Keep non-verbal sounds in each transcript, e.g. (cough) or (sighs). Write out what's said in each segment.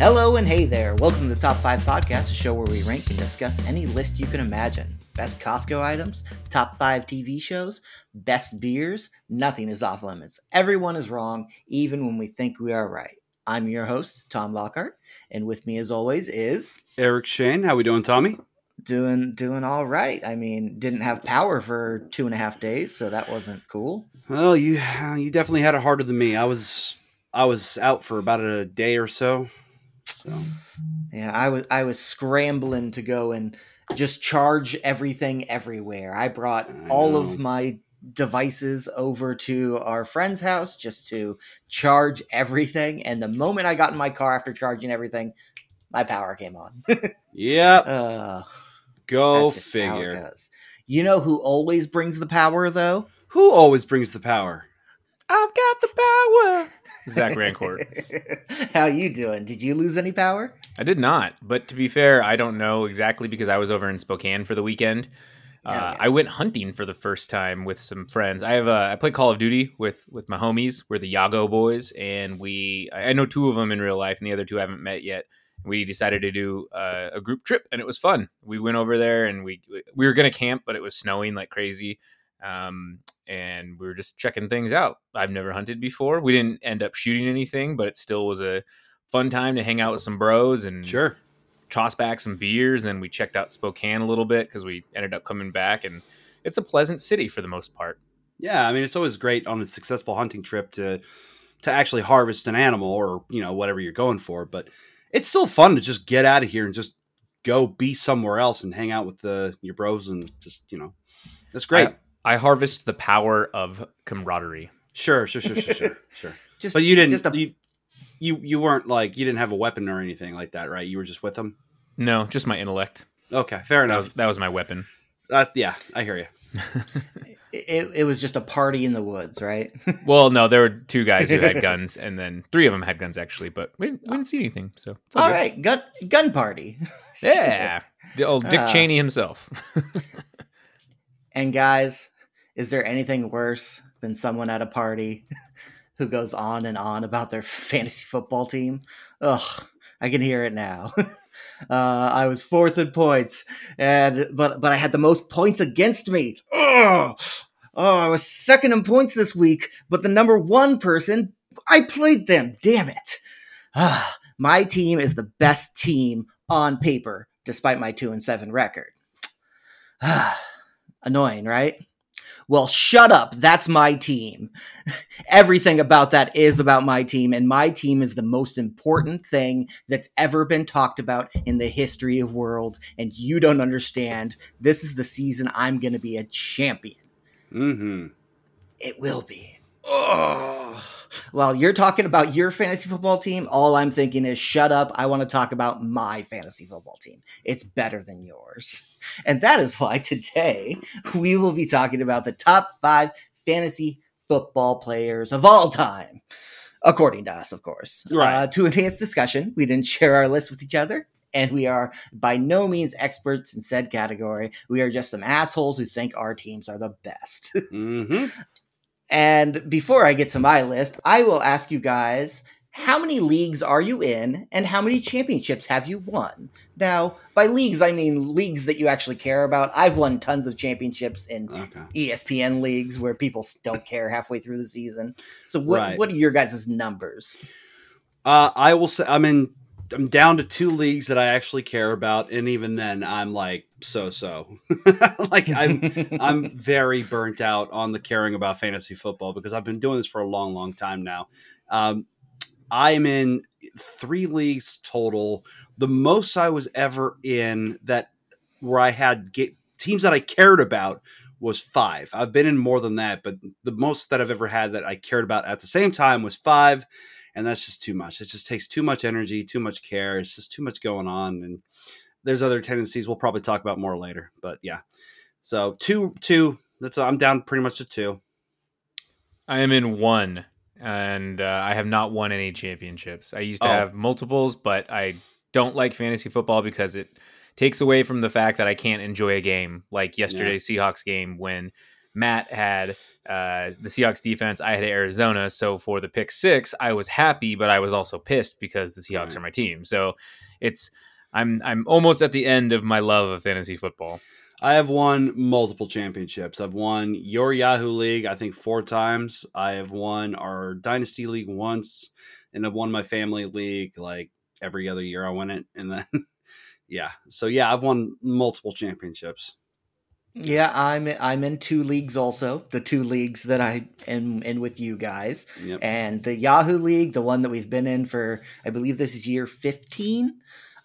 Hello and hey there. Welcome to the Top 5 Podcast, a show where we rank and discuss any list you can imagine. Best Costco items, top 5 TV shows, best beers, nothing is off limits. Everyone is wrong, even when we think we are right. I'm your host, Tom Lockhart, and with me as always is Eric Shane. How we doing, Tommy? doing doing all right. I mean, didn't have power for two and a half days, so that wasn't cool. Well, you you definitely had it harder than me. I was I was out for about a day or so. So Yeah, I was I was scrambling to go and just charge everything everywhere. I brought I all know. of my devices over to our friend's house just to charge everything. And the moment I got in my car after charging everything, my power came on. (laughs) Yep. uh, Go that's just how it figure. You know who always brings the power though? Who always brings the power? I've got the power. Zach Rancourt. (laughs) How you doing? Did you lose any power? I did not, but to be fair, I don't know exactly because I was over in Spokane for the weekend. Uh, Oh, yeah. I went hunting for the first time with some friends. I have uh, I play Call of Duty with with my homies. We're the Yago boys, and we I I know two of them in real life, and the other two I haven't met yet. We decided to do uh, a group trip, and it was fun. We went over there, and we we were gonna camp, but it was snowing like crazy, um, and we were just checking things out. I've never hunted before. We didn't end up shooting anything, but it still was a fun time to hang out with some bros and Sure. toss back some beers. And then we checked out Spokane a little bit because we ended up coming back, and it's a pleasant city for the most part. Yeah, I mean it's always great on a successful hunting trip to to actually harvest an animal or you know whatever you're going for, but it's still fun to just get out of here and just go be somewhere else and hang out with the your bros and just you know that's great. I, I harvest the power of camaraderie. sure, sure, sure, sure, sure, (laughs) sure. Just But you didn't. just a you, you you weren't like you didn't have a weapon or anything like that, right? You were just with them. No, just my intellect. Okay, fair That enough. was that was my weapon. Uh, yeah, I hear you. (laughs) it, it was just a party in the woods, right? (laughs) Well, no, there were two guys who had guns, and then three of them had guns actually, but we didn't, we didn't see anything. So it's all All good. right, gun gun party. yeah, old Dick Uh, Cheney himself. And guys, is there anything worse than someone at a party (laughs) who goes on and on about their (laughs) fantasy football team? Ugh, I can hear it now. (laughs) Uh, I was fourth in points, and but but I had the most points against me. Ugh. Oh, I was second in points this week, but the number one person, I played them. Damn it! Ah, my team is the best team on paper, despite my two and seven record. Ah, Annoying, right? Well, shut up. That's my team. (laughs) Everything about that is about my team, and my team is the most important thing that's ever been talked about in the history of world. And you don't understand. This is the season I'm going to be a champion. Mm-hmm. It will be. Oh. While you're talking about your fantasy football team, all I'm thinking is shut up. I want to talk about my fantasy football team. It's better than yours. And that is why today we will be talking about the top five fantasy football players of all time. According to us, of course. Right. Uh, to enhance discussion, we didn't share our list with each other. And we are by no means experts in said category. We are just some assholes who think our teams are the best. (laughs) Mm-hmm. And before I get to my list, I will ask you guys how many leagues are you in and how many championships have you won? Now, by leagues, I mean leagues that you actually care about. I've won tons of championships in Okay. ESPN leagues where people don't care halfway through the season. So, what, Right. what are your guys' numbers? Uh, I will say I'm in. I'm down to two leagues that I actually care about, and even then, I'm like so so. (laughs) like I'm (laughs) I'm very burnt out on the caring about fantasy football because I've been doing this for a long, long time now. Um, I am in three leagues total. The most I was ever in that where I had get, teams that I cared about was five. I've been in more than that, but the most that I've ever had that I cared about at the same time was five, and that's just too much. It just takes too much energy, too much care. It's just too much going on, and there's other tendencies we'll probably talk about more later. But yeah, so two, two. That's I'm down pretty much to two. I am in one, and uh, I have not won any championships. I used to Oh. have multiples, but I don't like fantasy football because it takes away from the fact that I can't enjoy a game like yesterday's Seahawks game when Matt had uh, the Seahawks defense. I had Arizona. So for the pick six, I was happy, but I was also pissed because the Seahawks are my team. So it's I'm I'm almost at the end of my love of fantasy football. I have won multiple championships. I've won your Yahoo League, I think, four times. I have won our Dynasty League once, and I've won my family league like every other year I win it. And then, (laughs) yeah. So, yeah, I've won multiple championships. Yeah, I'm I'm in two leagues also. The two leagues that I am in with you guys. Yep. And the Yahoo League, the one that we've been in for I believe this is year 15.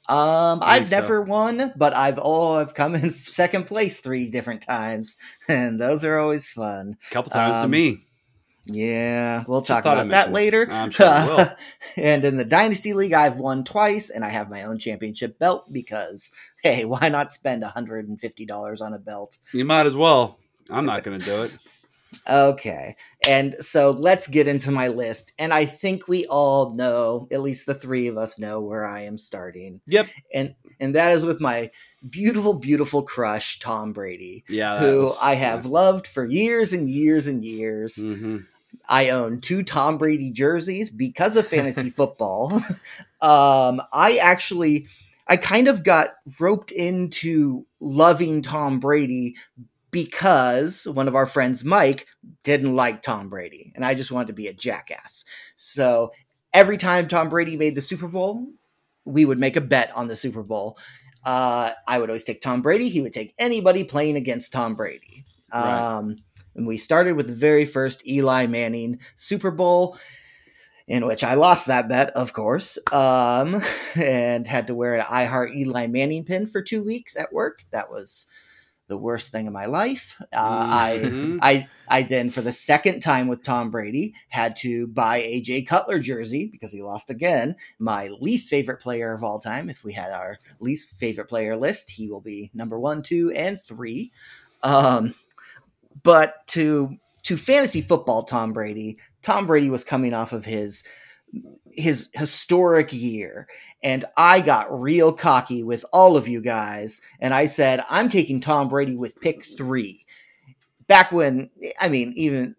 Um I've think so. never won, but I've oh I've come in (laughs) second place 3 different times (laughs) and those are always fun. A couple times to Um, me. Yeah, we'll Just talk about that later. I'm sure we will. (laughs) and in the Dynasty League, I've won twice, and I have my own championship belt because, hey, (laughs) why not spend $150 on a belt? You might as well. I'm not going to do it. (laughs) Okay. And so let's get into my list. And I think we all know, at least the three of us know where I am starting. Yep. And and that is with my beautiful, beautiful crush, Tom Brady, Yeah. who I have loved for years and years and years. hmm I own two Tom Brady jerseys because of fantasy (laughs) football. Um, I actually, I kind of got roped into loving Tom Brady because one of our friends, Mike, didn't like Tom Brady, and I just wanted to be a jackass. So every time Tom Brady made the Super Bowl, we would make a bet on the Super Bowl. Uh, I would always take Tom Brady. He would take anybody playing against Tom Brady. Right. Um, and we started with the very first Eli Manning Super Bowl, in which I lost that bet, of course, um, (laughs) and had to wear an I Heart Eli Manning pin for two weeks at work. That was the worst thing in my life. Uh, Mhm. I, I, I then, for the second time with Tom Brady, had to buy a Jay Cutler jersey because he lost again. My least favorite player of all time. If we had our least favorite player list, he will be number one, two, and three. Um, but to to fantasy football, Tom Brady. Tom Brady was coming off of his his historic year, and I got real cocky with all of you guys, and I said I'm taking Tom Brady with pick three. Back when, I mean, even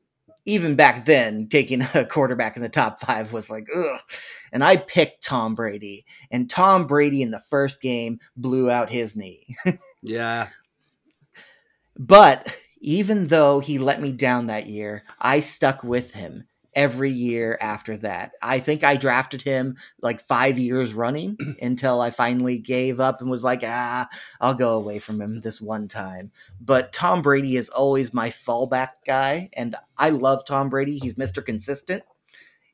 even back then, taking (laughs) a quarterback in the top five was like, ugh. And I picked Tom Brady, and Tom Brady in the first game blew out his knee. (laughs) Yeah. But even though he let me down that year, I stuck with him every year after that. I think I drafted him like five years running (clears throat) until I finally gave up and was like, ah, I'll go away from him this one time. But Tom Brady is always my fallback guy. And I love Tom Brady. He's Mr. Consistent.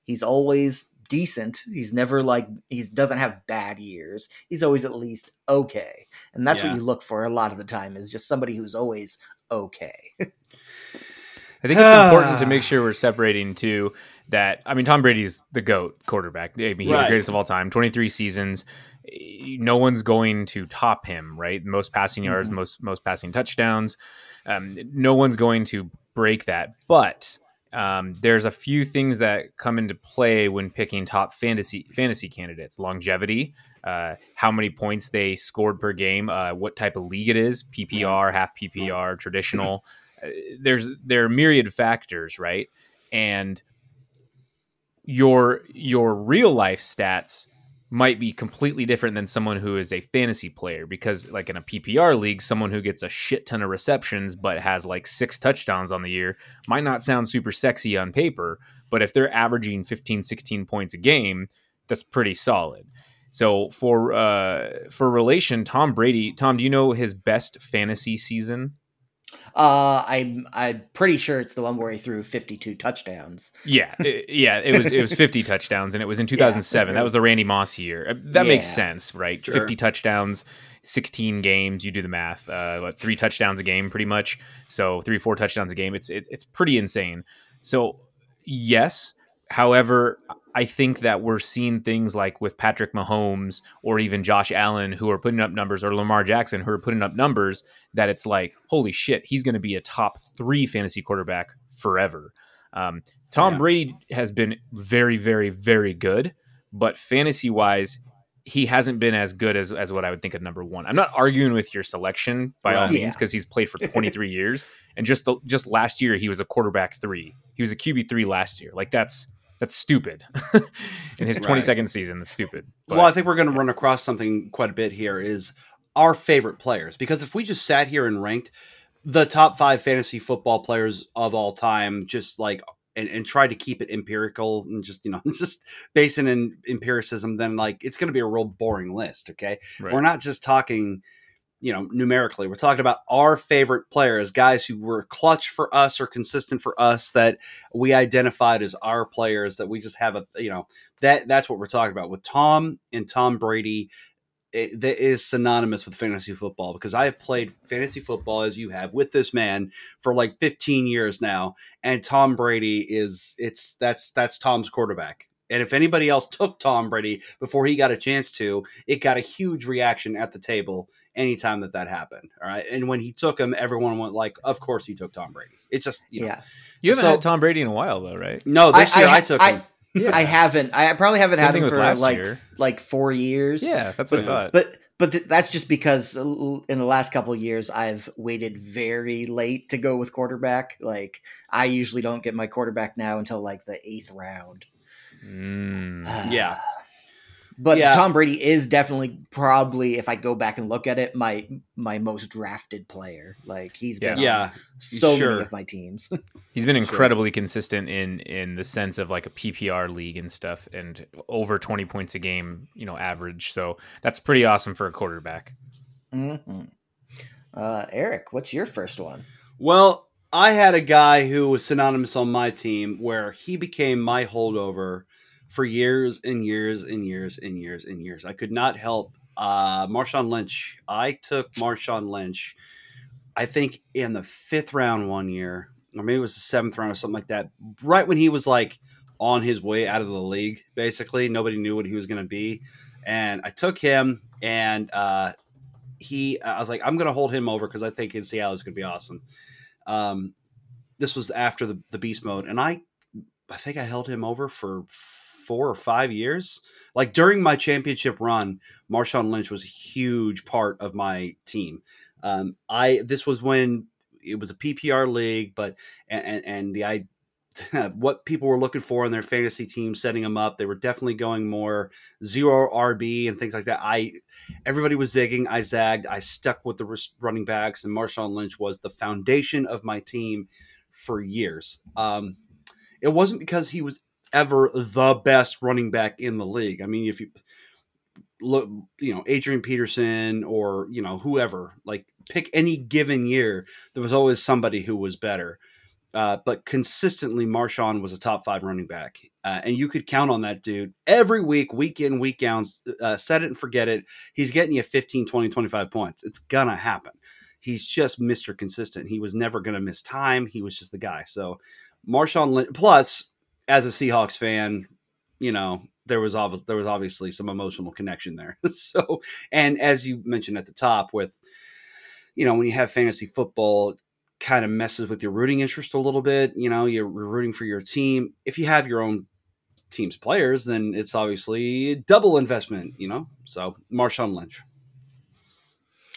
He's always decent. He's never like he doesn't have bad years. He's always at least okay. And that's Yeah. what you look for a lot of the time is just somebody who's always okay. I think it's important to make (sighs) sure we're separating too that I mean Tom Brady's the goat quarterback. I mean he's the greatest of all time. 23 seasons. No one's going to top him, right? Most passing yards, Mhm. most most passing touchdowns. Um, no one's going to break that. But um, there's a few things that come into play when picking top fantasy fantasy candidates: longevity, uh, how many points they scored per game, uh, what type of league it is, PPR, half PPR, traditional. Uh, there's there are myriad factors, right? And your your real life stats might be completely different than someone who is a fantasy player because like in a PPR league someone who gets a shit ton of receptions but has like six touchdowns on the year might not sound super sexy on paper but if they're averaging 15 16 points a game that's pretty solid. So for uh for relation Tom Brady Tom do you know his best fantasy season Uh, I'm I'm pretty sure it's the one where he threw 52 touchdowns. Yeah, it- yeah, it was it was 50 (laughs) touchdowns and it was in 2007. That was the Randy Moss year. Uh, That makes sense, right? Sure. 50 touchdowns, 16 games, you do the math. Uh what, 3 touchdowns a game pretty much. So 3 4 touchdowns a game. It's it's it's pretty insane. So yes, however, I think that we're seeing things like with Patrick Mahomes or even Josh Allen who are putting up numbers or Lamar Jackson who are putting up numbers that it's like, holy shit, he's going to be a top 3 fantasy quarterback forever. Um, Tom Yeah. Brady has been very, very, very good, but fantasy wise, he hasn't been as good as as what I would think of number one. I'm not arguing with your selection by all Right. means Yeah. because he's played for (laughs) 23 years, and just the, just last year he was a quarterback three. He was a QB three last year. Like that's that's stupid. (laughs) In his Right. 22nd season, that's stupid. But, well, I think we're going to run across something quite a bit here is our favorite players because if we just sat here and ranked the top five fantasy football players of all time, just like and, and try to keep it empirical and just you know (laughs) just based in empiricism, then like it's going to be a real boring list. Okay, right. we're not just talking you know numerically we're talking about our favorite players guys who were clutch for us or consistent for us that we identified as our players that we just have a you know that that's what we're talking about with tom and tom brady that is synonymous with fantasy football because I have played fantasy football as you have with this man for like 15 years now, and Tom Brady is it's that's that's Tom's quarterback. And if anybody else took Tom Brady before he got a chance to, it got a huge reaction at the table anytime that that happened. All right, and when he took him, everyone went like, "Of course he took Tom Brady." It's just you know, Yeah. you haven't so- had Tom Brady in a while though, right? no, this year I, took I, him. Yeah. I haven't. I probably haven't Same had him for last like year. like four years. Yeah, that's what I thought. But but th- that's just because in the last couple of years I've waited very late to go with quarterback. Like I usually don't get my quarterback now until like the eighth round. Mm. (sighs) Yeah. But Yeah. Tom Brady is definitely probably, if I go back and look at it, my my most drafted player. Like he's been Yeah. on Yeah, so sure. many of my teams. (laughs) He's been incredibly consistent in in the sense of like a PPR league and stuff, and over twenty points a game, you know, average. So that's pretty awesome for a quarterback. Mhm. uh, Eric, what's your first one? Well, I had a guy who was synonymous on my team where he became my holdover for years and years and years and years and years. I could not help uh, Marshawn Lynch. I took Marshawn Lynch, I think in the fifth round one year, or maybe it was the seventh round or something like that, right when he was like on his way out of the league, basically. Nobody knew what he was going to be. And I took him and uh, he, I was like, I'm going to hold him over because I think in Seattle is going to be awesome. Um, this was after the, the beast mode, and I, I think I held him over for four or five years. Like during my championship run, Marshawn Lynch was a huge part of my team. Um, I this was when it was a PPR league, but and and, the I. (laughs) What people were looking for in their fantasy team, setting them up, they were definitely going more zero RB and things like that. I, everybody was zigging. I zagged. I stuck with the running backs, and Marshawn Lynch was the foundation of my team for years. Um, it wasn't because he was ever the best running back in the league. I mean, if you look, you know, Adrian Peterson or you know whoever, like pick any given year, there was always somebody who was better. Uh, but consistently, Marshawn was a top five running back, uh, and you could count on that dude every week, week in, week out. Uh, set it and forget it. He's getting you 15, 20, 25 points. It's gonna happen. He's just Mr. Consistent. He was never gonna miss time. He was just the guy. So, Marshawn Lynch. Plus, as a Seahawks fan, you know there was there was obviously some emotional connection there. (laughs) so, and as you mentioned at the top, with you know when you have fantasy football, kind of messes with your rooting interest a little bit. You know, you're rooting for your team. If you have your own team's players, then it's obviously double investment. You know, so Marshawn Lynch.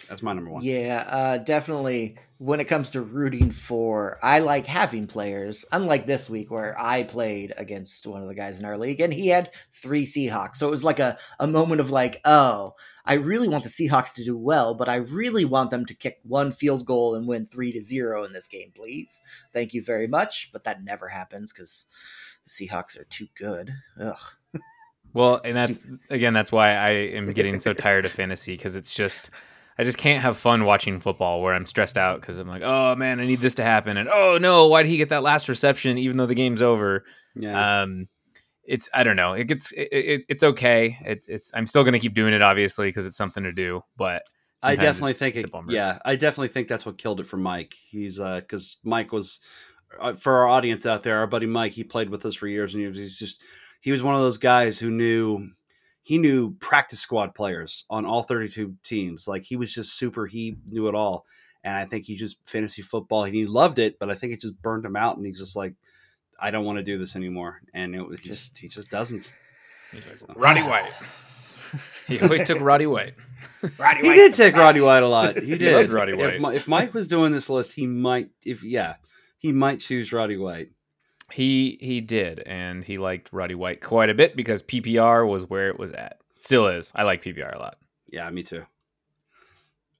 That's my number one. Yeah, uh, definitely. When it comes to rooting for, I like having players. Unlike this week where I played against one of the guys in our league, and he had three Seahawks, so it was like a a moment of like, oh, I really want the Seahawks to do well, but I really want them to kick one field goal and win three to zero in this game, please. Thank you very much, but that never happens because the Seahawks are too good. Ugh. Well, and that's again, that's why I am getting so (laughs) tired of fantasy because it's just. I just can't have fun watching football where I'm stressed out because I'm like, oh man, I need this to happen, and oh no, why did he get that last reception even though the game's over? Yeah. Um, it's I don't know. It gets it, it, it's okay. It, it's I'm still gonna keep doing it obviously because it's something to do. But I definitely think it's it, a bummer. yeah, I definitely think that's what killed it for Mike. He's uh because Mike was uh, for our audience out there, our buddy Mike, he played with us for years, and he was he's just he was one of those guys who knew he knew practice squad players on all 32 teams. Like he was just super. He knew it all, and I think he just fantasy football. He loved it, but I think it just burned him out, and he's just like, I don't want to do this anymore. And it was just he just doesn't. He's like Roddy White. (sighs) He always took Roddy White. (laughs) Roddy He White's did the take Roddy. White a lot. He (laughs) did. loved Roddy White. Mi- if Mike was doing this list, he might. If yeah, he might choose Roddy White. He he did, and he liked Roddy White quite a bit because PPR was where it was at. Still is. I like PPR a lot. Yeah, me too.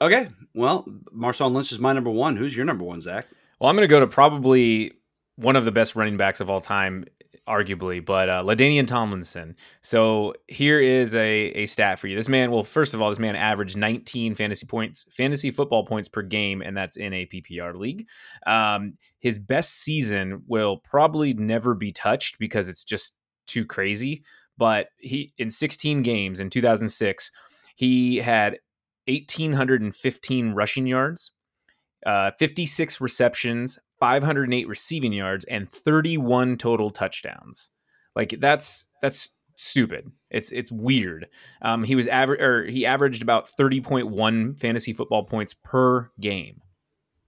Okay, well, Marshawn Lynch is my number one. Who's your number one, Zach? Well, I'm going to go to probably one of the best running backs of all time, arguably, but uh, Ladainian Tomlinson. So here is a, a stat for you. This man, well, first of all, this man averaged 19 fantasy points, fantasy football points per game, and that's in a PPR league. Um, his best season will probably never be touched because it's just too crazy. But he in 16 games in 2006, he had 1,815 rushing yards, uh, 56 receptions, 508 receiving yards, and 31 total touchdowns. Like that's that's stupid. It's it's weird. Um, he was average or he averaged about 30.1 fantasy football points per game.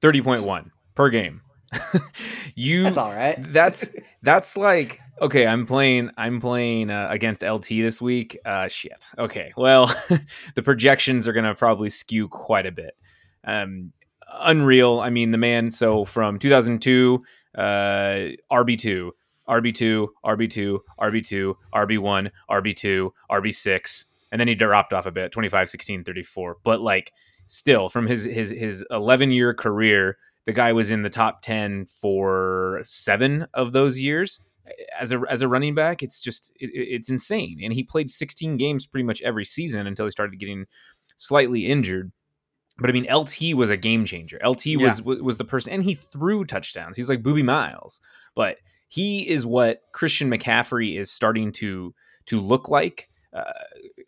30.1 per game. (laughs) you That's all right. (laughs) that's that's like okay i'm playing i'm playing uh, against lt this week uh shit okay well (laughs) the projections are gonna probably skew quite a bit um unreal. I mean the man so from 2002 uh rb2 rb2 rb2 rb2 rb1 rb2 rb6 and then he dropped off a bit 25 16 34 but like still from his his his 11 year career the guy was in the top 10 for seven of those years. As a as a running back it's just it, it's insane. And he played 16 games pretty much every season until he started getting slightly injured but I mean, LT was a game changer. LT was was was the person, and he threw touchdowns. He's like Booby Miles, but he is what Christian McCaffrey is starting to to look like, uh,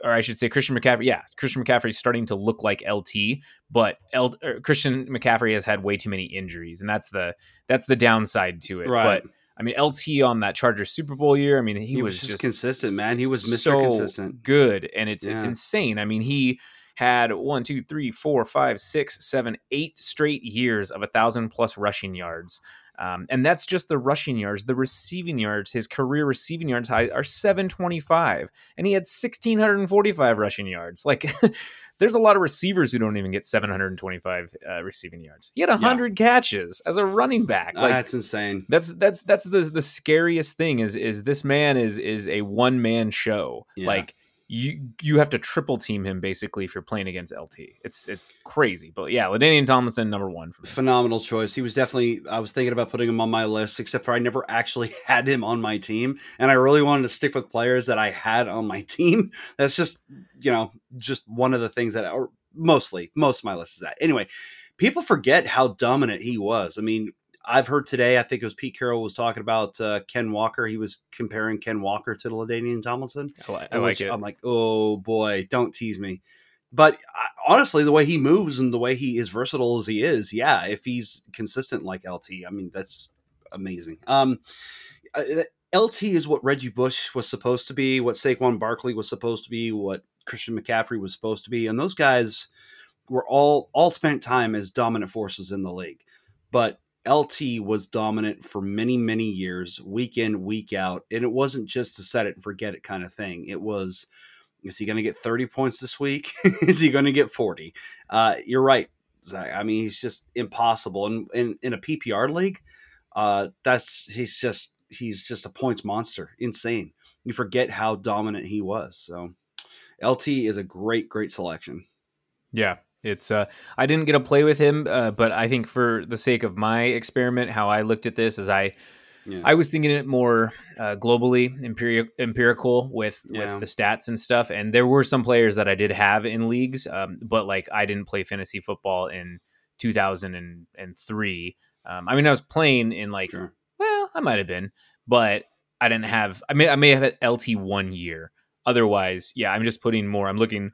or I should say, Christian McCaffrey. Yeah, Christian McCaffrey is starting to look like LT, but L, Christian McCaffrey has had way too many injuries, and that's the that's the downside to it. Right. But I mean, LT on that Chargers Super Bowl year, I mean, he, He, was, was, just, consistent, man. He was Mr. so consistent. good, and it's it's insane. I mean, he had one, two, three, four, five, six, seven, eight straight years of a thousand plus rushing yards. Um, and that's just the rushing yards. The receiving yards, his career receiving yards high are 725, and he had 1,645 rushing yards. Like, (laughs) there's a lot of receivers who don't even get 725 uh, receiving yards. He had 100 catches as a running back. Ah, Like, that's insane. that's that's that's the the scariest thing is is this man is is a one man show. Yeah. Like you you have to triple team him basically if you're playing against LT. It's it's crazy. But yeah, Ladainian Tomlinson number one. Phenomenal choice. He was definitely. I was thinking about putting him on my list, except for I never actually (laughs) had him on my team, and I really wanted to stick with players that I had on my team. (laughs) That's just you know just one of the things that, or mostly most of my list is that. Anyway, people forget how dominant he was. I mean, I've heard today. I think it was Pete Carroll was talking about uh, Ken Walker. He was comparing Ken Walker to the Ladainian Tomlinson. I, I like it. I'm like, oh boy, don't tease me. But I, honestly, the way he moves and the way he is versatile as he is, yeah, if he's consistent like LT, I mean, that's amazing. Um, uh, LT is what Reggie Bush was supposed to be, what Saquon Barkley was supposed to be, what Christian McCaffrey was supposed to be, and those guys were all all spent time as dominant forces in the league. But LT was dominant for many, many years, week in, week out. And it wasn't just to set it and forget it kind of thing. It was, is he going to get 30 points this week? (laughs) is he going to get 40? Uh, you're right, Zach. I mean, he's just impossible. And in, in a PPR league, uh, that's, he's just, he's just a points monster. Insane. You forget how dominant he was. So LT is a great, great selection. Yeah, it's. Uh, I didn't get to play with him, uh, but I think for the sake of my experiment, how I looked at this is I Yeah. I was thinking it more uh, globally, empiri- empirical with Yeah. with the stats and stuff. And there were some players that I did have in leagues, um, but like I didn't play fantasy football in 2003. Um, I mean, I was playing in like, Sure. well, I might have been, but I didn't have. I mean, I may have had LT one year. Otherwise, yeah, I'm just putting more. I'm looking,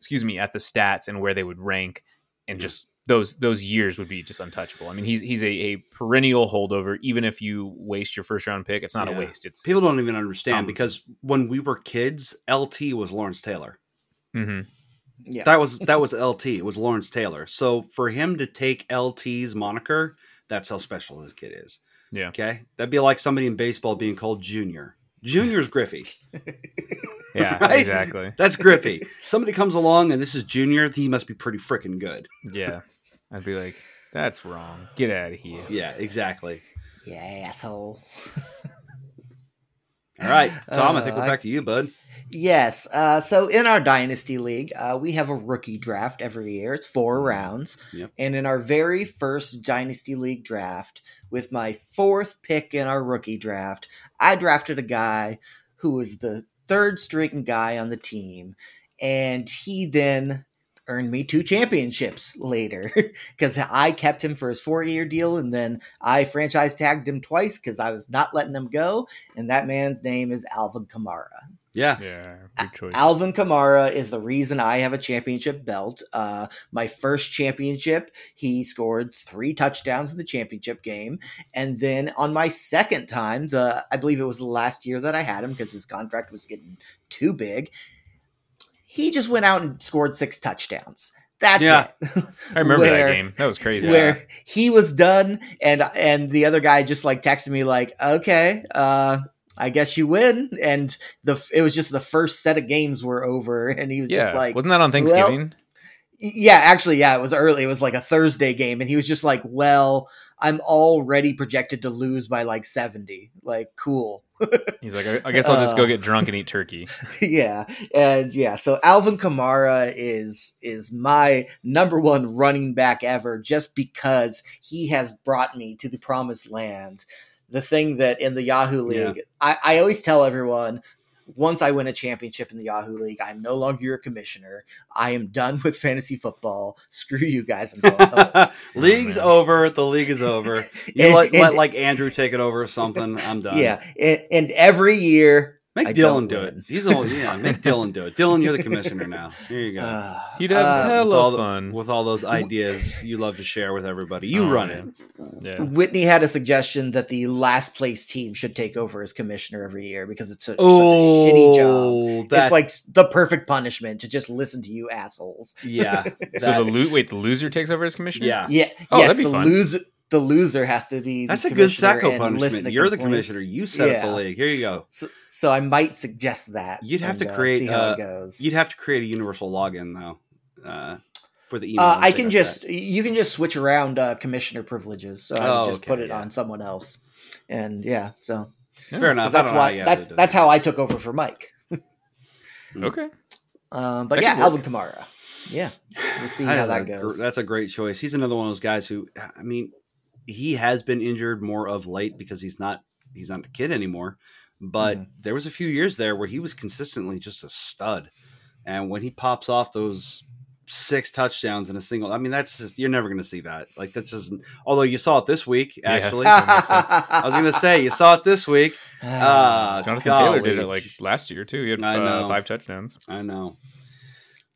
excuse me, at the stats and where they would rank, and just those those years would be just untouchable. I mean, he's he's a, a perennial holdover. Even if you waste your first round pick, it's not Yeah. a waste. It's People it's, don't even understand because when we were kids, LT was Lawrence Taylor. hmm Yeah. That was that was LT. It was Lawrence Taylor. So for him to take LT's moniker, that's how special this kid is. Yeah. Okay, that'd be like somebody in baseball being called Junior. Junior's Griffey. (laughs) Yeah, (laughs) Right? exactly. That's Griffey. Somebody comes along and this is Junior. He must be pretty freaking good. Yeah, I'd be like, that's wrong. Get out of here. Yeah, exactly. Yeah, asshole. (laughs) All right, Tom. I think Uh, we're I- back to you, bud. Yes. Uh, so in our dynasty league, uh, we have a rookie draft every year. It's four rounds. Yep. And in our very first dynasty league draft, with my fourth pick in our rookie draft, I drafted a guy who was the third string guy on the team, and he then earned me two championships later (laughs) because I kept him for his four year deal, and then I franchise tagged him twice because I was not letting him go. And that man's name is Alvin Kamara. Yeah. Yeah, good choice. Alvin Kamara is the reason I have a championship belt. Uh, my first championship, he scored three touchdowns in the championship game, and then on my second time, the I believe it was the last year that I had him because his contract was getting too big. He just went out and scored six touchdowns. That's Yeah. it. (laughs) I remember Where- that game. That was crazy. Where he was done, and and the other guy just like texted me like, "Okay, uh, I guess you win." And the it was just the first set of games were over, (laughs) and he was yeah, just like, wasn't that on Thanksgiving? "Yeah, actually, yeah, it was early. It was like a Thursday game, and he was just like, "Well, I'm already projected to lose by like seventy. Like, cool." (laughs) He's like, I, I guess I'll just go Uh, get drunk and eat turkey. (laughs) yeah, and yeah. So Alvin Kamara is is my number one running back ever, just because he has brought me to the promised land. The thing that in the Yahoo Yeah. League, I, I always tell everyone. Once I win a championship in the Yahoo League, I'm no longer your commissioner. I am done with fantasy football. Screw you guys. I'm going home. (laughs) (laughs) Oh, League's man. over. The league is over. (laughs) You And- let, and- let like Andrew take it over or something. I'm done. yeah, and, and every year, Make I Dylan don't do win. it. He's all (laughs) yeah. Make Dylan do it. Dylan, you're the commissioner now. Here you go. uh, He'd have uh, with hella all the- fun. with all those ideas you love to share with everybody. You Oh, run yeah. it. yeah. Whitney had a suggestion that the last place team should take over as commissioner every year because it's a, Oh, such a shitty job. That's It's like the perfect punishment to just listen to you assholes. yeah. (laughs) So the lo- wait, the loser takes over as commissioner. yeah. Yeah, Oh, yes, that'd be the fun. loser the loser has to be. the That's a good commissioner sacco listen punishment. to You're the commissioner. You set up the league. Here you go. So, so I might suggest that. You'd have and, to uh, create, see how uh, it goes. You'd have to create a universal login though uh, for the email. Uh, I can just that. you can just switch around uh, commissioner privileges. So I Oh, would just okay, put it yeah. on someone else, and yeah, so fair enough. That's how why that's that's how I took over for Mike. Okay. Um, but That yeah. Alvin Kamara. Yeah, we'll see That how is that a gr- goes. that's a great choice. He's another one of those guys who, I mean, he has been injured more of late because he's not he's not a kid anymore. But Mhm. there was a few years there where he was consistently just a stud, and when he pops off those six touchdowns in a single, I mean, that's just you're never going to see that. Like that's just. Although you saw it this week, Yeah. actually. (laughs) I was going to say you saw it this week. Uh, (sighs) Jonathan Taylor did it like last year too. He had uh, five touchdowns. I know.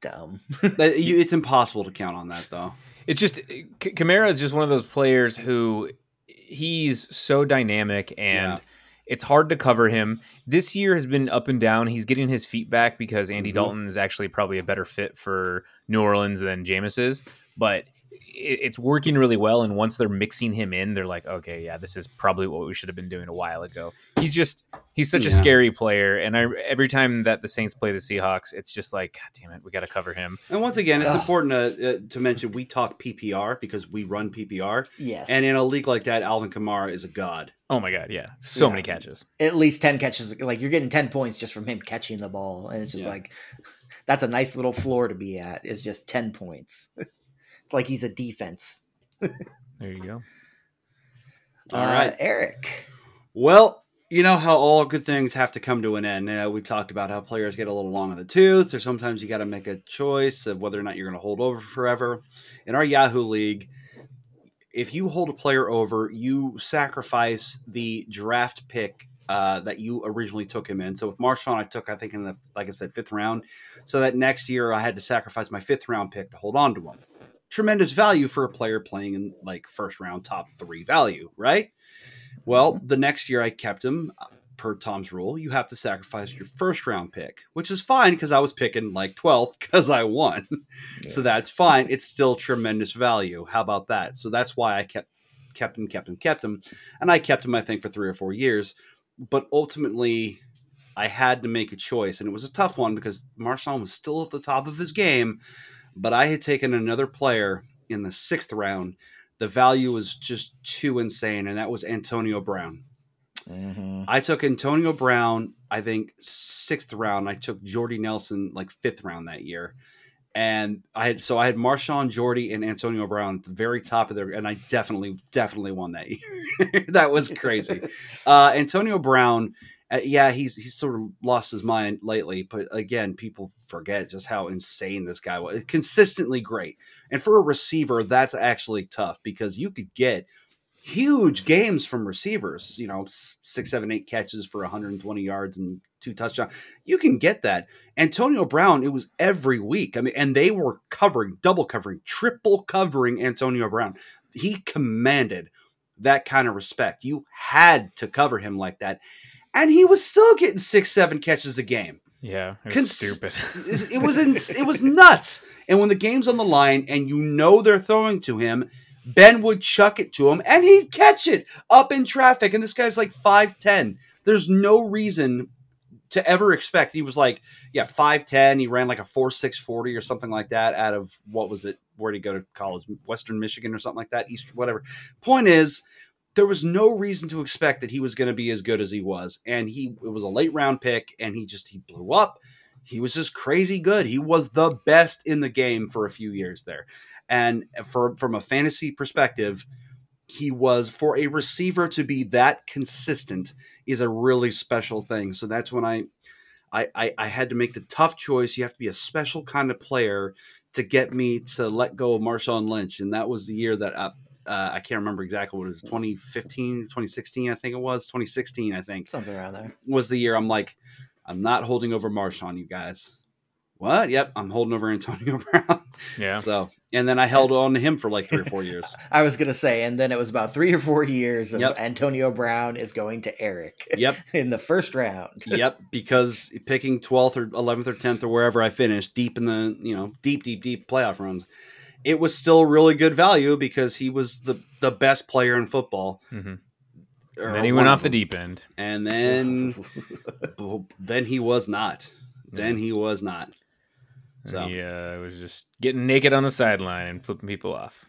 dumb. (laughs) It's impossible to count on that though. It's just Kamara is just one of those players who he's so dynamic and Yeah. it's hard to cover him. This year has been up and down. He's getting his feet back because Andy Mhm. Dalton is actually probably a better fit for New Orleans than Jameis is, but it's working really well. And once they're mixing him in, they're like, okay, yeah, this is probably what we should have been doing a while ago. He's just he's such a scary player, and I every time that the Saints play the Seahawks, it's just like, God damn it, we got to cover him. And once again, it's Ugh. important to uh, to mention we talk PPR because we run PPR, Yes, and in a league like that, Alvin Kamara is a god. Oh my god, yeah, so Yeah. many catches. at least ten catches. Like you're getting ten points just from him catching the ball, and it's just Yeah. like (laughs) that's a nice little floor to be at. Is just ten points. (laughs) it's like he's a defense. There you go. All Uh, right. Eric. Well, you know how all good things have to come to an end. Uh, we talked about how players get a little long in the tooth, or sometimes you got to make a choice of whether or not you're going to hold over forever. In our Yahoo League, if you hold a player over, you sacrifice the draft pick uh, that you originally took him in. So with Marshawn, I took, I think, in the, like I said, fifth round. So that next year, I had to sacrifice my fifth round pick to hold on to him. Tremendous value for a player playing in like first round, top three value, right? Well, the next year I kept him uh, per Tom's rule. You have to sacrifice your first round pick, which is fine because I was picking like 12th because I won. (laughs) so that's fine. It's still tremendous value. How about that? So that's why I kept kept him, kept him, kept him. And I kept him, I think, for three or four years. But ultimately, I had to make a choice, and it was a tough one because Marshawn was still at the top of his game, but I had taken another player in the sixth round. The value was just too insane, and that was Antonio Brown. Mhm. I took Antonio Brown, I think sixth round. I took Jordy Nelson like fifth round that year. And I had so I had Marshawn Jordy and Antonio Brown at the very top of their and I definitely, definitely won that (laughs) year. that was crazy. (laughs) Uh Antonio Brown, uh, yeah, he's he's sort of lost his mind lately, but again, people forget just how insane this guy was. Consistently great. And for a receiver, that's actually tough because you could get huge games from receivers, you know, six, seven, eight catches for 120 yards and two touchdowns. You can get that. Antonio Brown, it was every week. I mean, and they were covering, double covering, triple covering Antonio Brown. He commanded that kind of respect. You had to cover him like that. And he was still getting six, seven catches a game Yeah, it was Cons- stupid. (laughs) it was in, it was nuts. And when the game's on the line and you know they're throwing to him, Ben would chuck it to him and he'd catch it up in traffic. And this guy's like 5'10. There's no reason to ever expect. He was like, yeah, 5'10. He ran like a 4'640 or something like that out of what was it? Where'd he go to college? Western Michigan or something like that? East, whatever. Point is, there was no reason to expect that he was going to be as good as he was. And he, it was a late round pick and he just, he blew up he was just crazy good. He was the best in the game for a few years there. And for from a fantasy perspective, he was for a receiver to be that consistent is a really special thing. So that's when I I, I, I had to make the tough choice. You have to be a special kind of player to get me to let go of Marshawn Lynch. And that was the year that uh, uh, I can't remember exactly what it was 2015, 2016, I think it was 2016, I think Something around there. was the year I'm like, I'm not holding over Marshawn, you guys. What? Yep, I'm holding over Antonio (laughs) Brown. Yeah. So, and then I held on to him for like three or four years. (laughs) I was gonna say, and then it was about three or four years of Yep. Antonio Brown is going to Eric Yep, (laughs) in the first round. yep. Because picking 12th or 11th or 10th or wherever I finished, deep in the you know deep, deep, deep playoff runs, it was still really good value because he was the the best player in football. Mhm. And then he one went of off the deep end. and then (laughs) then he was not. Then he was not. So. And he uh, was just getting naked on the sideline and flipping people off.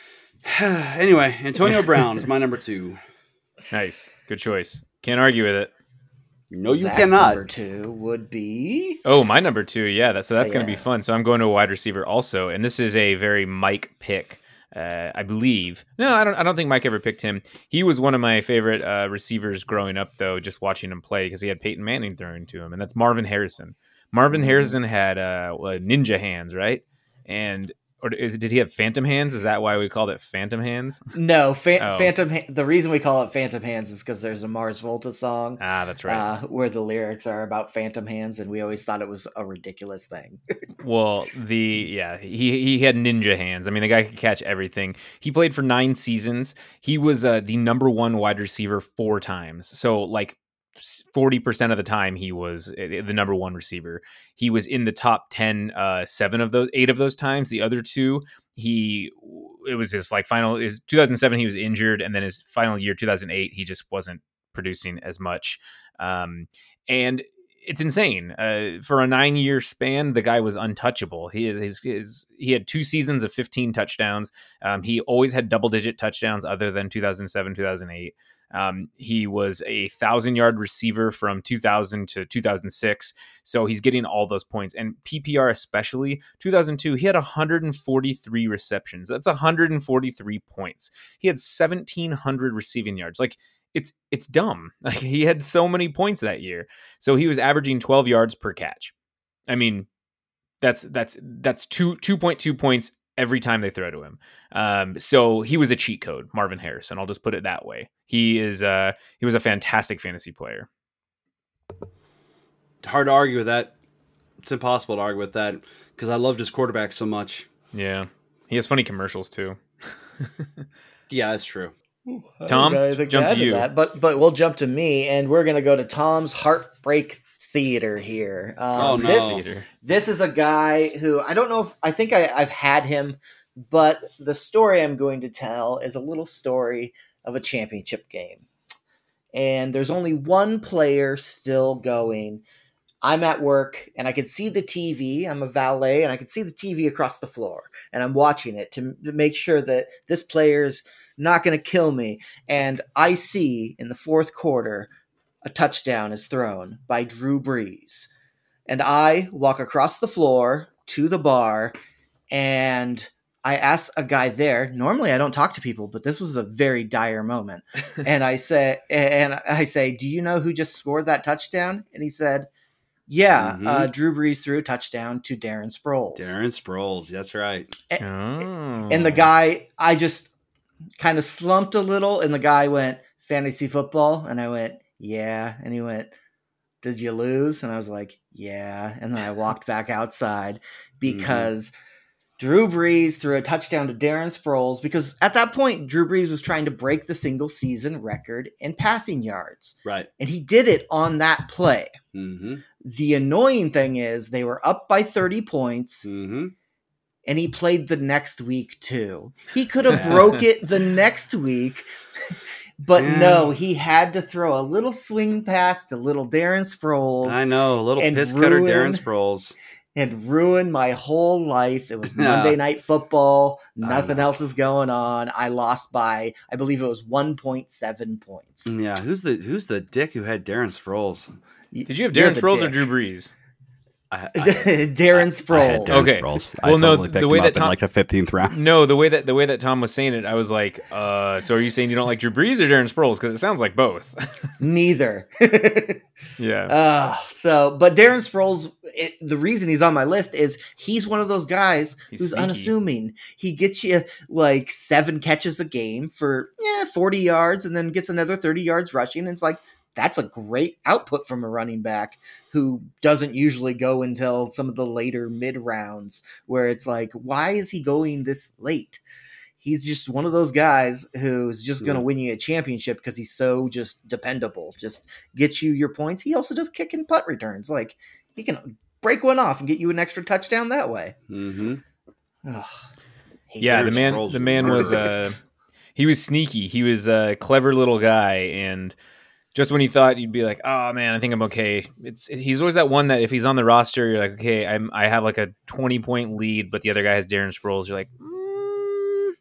(sighs) anyway, Antonio Brown is my number two. (laughs) Nice. Good choice. Can't argue with it. No, you Zach's cannot. Number two would be Oh, my number two. Yeah, that, so that's Oh, going to be fun. So I'm going to a wide receiver also, and this is a very Mike pick. Uh, I believe. No, I don't. I don't think Mike ever picked him. He was one of my favorite uh, receivers growing up, though. Just watching him play because he had Peyton Manning throwing to him, and that's Marvin Harrison. Marvin Mhm. Harrison had uh, ninja hands, right? And or is, did he have phantom hands? Is that why we called it phantom hands? no Phan- Oh. Phantom. Ha- the reason we call it Phantom Hands is because there's a Mars Volta song Ah, that's right. uh, where the lyrics are about Phantom Hands, and we always thought it was a ridiculous thing. (laughs) Well, the yeah, he he had ninja hands. I mean, the guy could catch everything. He played for nine seasons. He was uh, the number one wide receiver four times. So like forty percent of the time, he was uh, the number one receiver. He was in the top 10, uh, seven of those, eight of those times. The other two, he it was his like final is 2007. He was injured, and then his final year, 2008, he just wasn't producing as much. Um, and it's insane. Uh, for a nine year span, the guy was untouchable. He is his, his he had two seasons of 15 touchdowns. Um, he always had double digit touchdowns, other than 2007, 2008. Um, he was a thousand yard receiver from 2000 to 2006. So he's getting all those points. And PPR, especially 2002, he had 143 receptions. That's 143 points. He had 1,700 receiving yards. Like, it's it's dumb. (laughs) Like he had so many points that year. So he was averaging 12 yards per catch. I mean, that's that's that's two 2.2 points every time they throw to him. Um, so he was a cheat code, Marvin Harrison. I'll just put it that way. He is uh he was a fantastic fantasy player. Hard to argue with that. It's impossible to argue with that because I loved his quarterback so much. Yeah. He has funny commercials too. (laughs) Yeah, that's true. Tom, I think jump to to you. that, but but we'll jump to me, and we're gonna go to Tom's Heartbreak Theater here. Um, Oh, no. This, Theater. this is a guy who I don't know if I think I, I've had him, but the story I'm going to tell is a little story of a championship game. and there's only one player still going. I'm at work and I can see the TV. I'm a valet and I can see the TV across the floor and I'm watching it to, to make sure that this player's not going to kill me. And I see in the fourth quarter a touchdown is thrown by Drew Brees. And I walk across the floor to the bar and I ask a guy there. Normally, I don't talk to people, but this was a very dire moment. (laughs) and I say, and I say, "Do you know who just scored that touchdown?" And he said, "Yeah, Mhm. uh, Drew Brees threw a touchdown to Darren Sproles." Darren Sproles. That's right. Oh. And the guy, I just kind of slumped a little, and the guy went fantasy football, and I went, "Yeah," and he went. Did you lose? And I was like, yeah. And then I walked back outside (laughs) because Drew Brees threw a touchdown to Darren Sproles because at that point, Drew Brees was trying to break the single season record in passing yards. Right. And he did it on that play. Mm-hmm. The annoying thing is they were up by 30 points Mm-hmm. and he played the next week too. He could have (laughs) broke it the next week. But Yeah. no, he had to throw a little swing pass to little Darren Sproles I know. A little and piss cutter Darren ruin- Sproles. and ruined my whole life. It was (laughs) Yeah. Monday night football. Nothing else is going on. I lost by, I believe it was 1.7 points. Mm, yeah. Who's the Who's the dick who had Darren Sproles? Did you have Darren the Sproles or. Drew Brees? I, (laughs) Darren I had Sproles. Darren Okay. Sproles. Well, I no, totally picked the way him that up Tom- in like the fifteenth round. No, the way that the way that Tom was saying it, I was like, uh, so are you saying you don't like Drew Brees or Darren Sproles? Because it sounds like both. (laughs) Neither. (laughs) yeah. Uh, so, but Darren Sproles, it, the reason he's on my list is he's one of those guys He's who's sneaky. unassuming. He gets you like seven catches a game for yeah, 40 yards and then gets another 30 yards rushing. And it's like, that's a great output from a running back who doesn't usually go until some of the later mid rounds where it's like, why is he going this late? He's just one of those guys who's just going to win you a championship because he's so just dependable. Just gets you your points. He also does kick and punt returns. Like he can break one off and get you an extra touchdown that way. mm-hmm. Ugh. Yeah, the man the man was uh he was sneaky. He was a clever little guy and just when you thought you'd be like, "Oh man, I think I'm okay." It's he's always that one that if he's on the roster, you're like, "Okay, I'm I have like a 20 point lead, but the other guy has Darren Sproles." You're like, mm,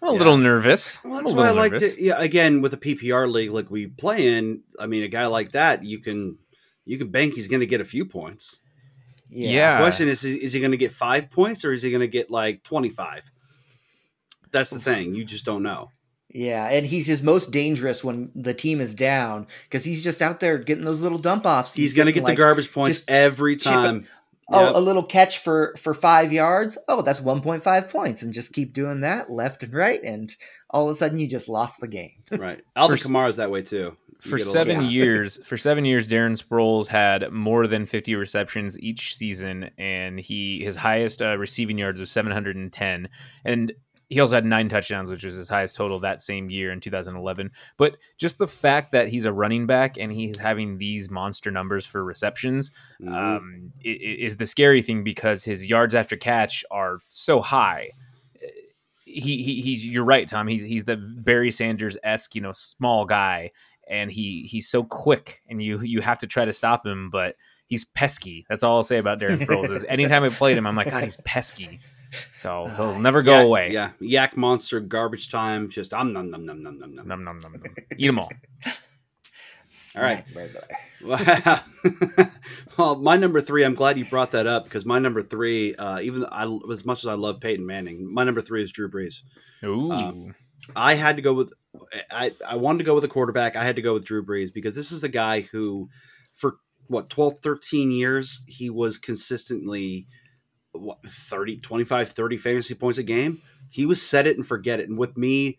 I'm a Yeah. little nervous. Well, that's a why I little like to. Yeah, again, with a PPR league like we play in, I mean, a guy like that, you can you can bank he's going to get a few points. Yeah. The question is, is, is he going to get five points or is he going to get like twenty five? That's the thing. You just don't know. Yeah, and he's his most dangerous when the team is down because he's just out there getting those little dump offs. He's, going to get like, the garbage points every chip it- time. Oh, Yep. a little catch for for five yards. Oh, that's one point five points, and just keep doing that left and right, and all of a sudden you just lost the game. (laughs) right. Alvin For- Kamara's that way too. You for get little- seven yeah. years for seven years darren sproles had more than 50 receptions each season and he his highest uh, receiving yards was 710 and he also had nine touchdowns which was his highest total that same year in 2011 but just the fact that he's a running back and he's having these monster numbers for receptions Mhm. um, is the scary thing because his yards after catch are so high. He, he he's you're right, Tom. He's he's the Barry Sanders esque, you know, small guy, and he he's so quick, and you you have to try to stop him, but he's pesky. That's all I'll say about Darren (laughs) Sproles. Is anytime I played him, I'm like, God, he's pesky. So he'll never go Yak- away. Yeah, YAC monster, garbage time. Just um num num num num num num. Num, num, num, num. Eat them all. (laughs) All right. Snack. (laughs) Wow. well, my number three. I'm glad you brought that up because my number three, uh, even I, as much as I love Peyton Manning, my number three is Drew Brees. Ooh. Um, I had to go with. I I wanted to go with a quarterback. I had to go with Drew Brees because this is a guy who, for what 12, 13 years, he was consistently what 30, 25, 30 fantasy points a game. He was set it and forget it. And with me,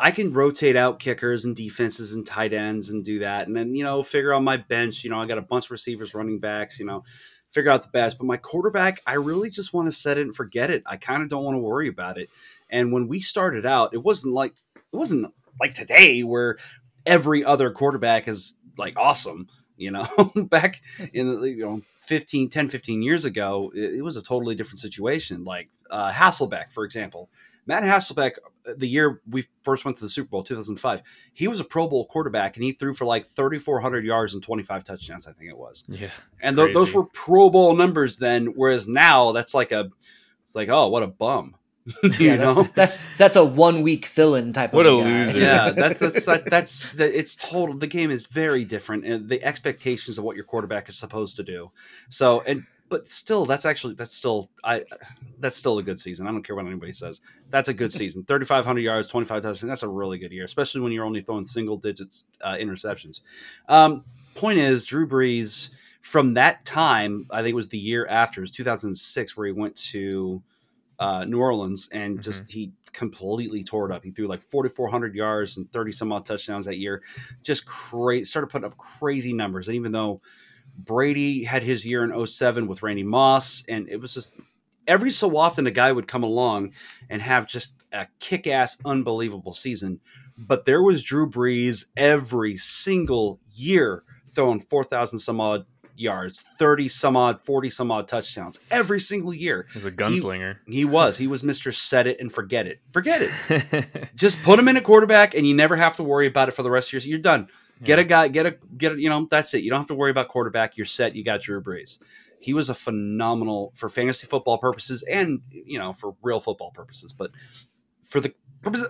I can rotate out kickers and defenses and tight ends and do that. And then, you know, figure out my bench. You know, I got a bunch of receivers, running backs, you know, figure out the best. But my quarterback, I really just want to set it and forget it. I kind of don't want to worry about it. And when we started out, it wasn't like it wasn't like today where every other quarterback is like awesome. You know, (laughs) back in the, you know 15, 10, 15 years ago, it, it was a totally different situation. Like uh, Hasselbeck, for example, Matt Hasselbeck, uh, the year we first went to the Super Bowl, 2005, he was a Pro Bowl quarterback and he threw for like 3,400 yards and 25 touchdowns, I think it was. Yeah. And th- those were Pro Bowl numbers then, whereas now that's like a, it's like, oh, what a bum. (laughs) you Yeah, know? that's, (laughs) that, that's a one week fill in type What of a guy. loser. yeah, (laughs) that's that's that, that's that, it's total. The game is very different, and the expectations of what your quarterback is supposed to do. So, and but still, that's actually that's still I that's still a good season. I don't care what anybody says. That's a good season. Thirty five hundred yards, twenty five touchdowns. That's a really good year, especially when you're only throwing single digits uh, interceptions. Um, point is, Drew Brees from that time, I think it was the year after, it was 2006, where he went to uh, New Orleans and just he completely tore it up. He threw like 4,400 yards and 30 some odd touchdowns that year. Just crazy, started putting up crazy numbers. And even though Brady had his year in 07 with Randy Moss, and it was just every so often a guy would come along and have just a kick ass, unbelievable season. But there was Drew Brees every single year throwing 4,000 some odd yards, 30 some odd, 40 some odd touchdowns every single year. He's a gunslinger. He was. He was Mr. Set It and Forget It. Forget it. (laughs) Just put him in a quarterback and you never have to worry about it for the rest of your You're done. Get a guy, get a get a, you know, that's it. You don't have to worry about quarterback. You're set. You got Drew Brees. He was a phenomenal for fantasy football purposes and, you know, for real football purposes, but for the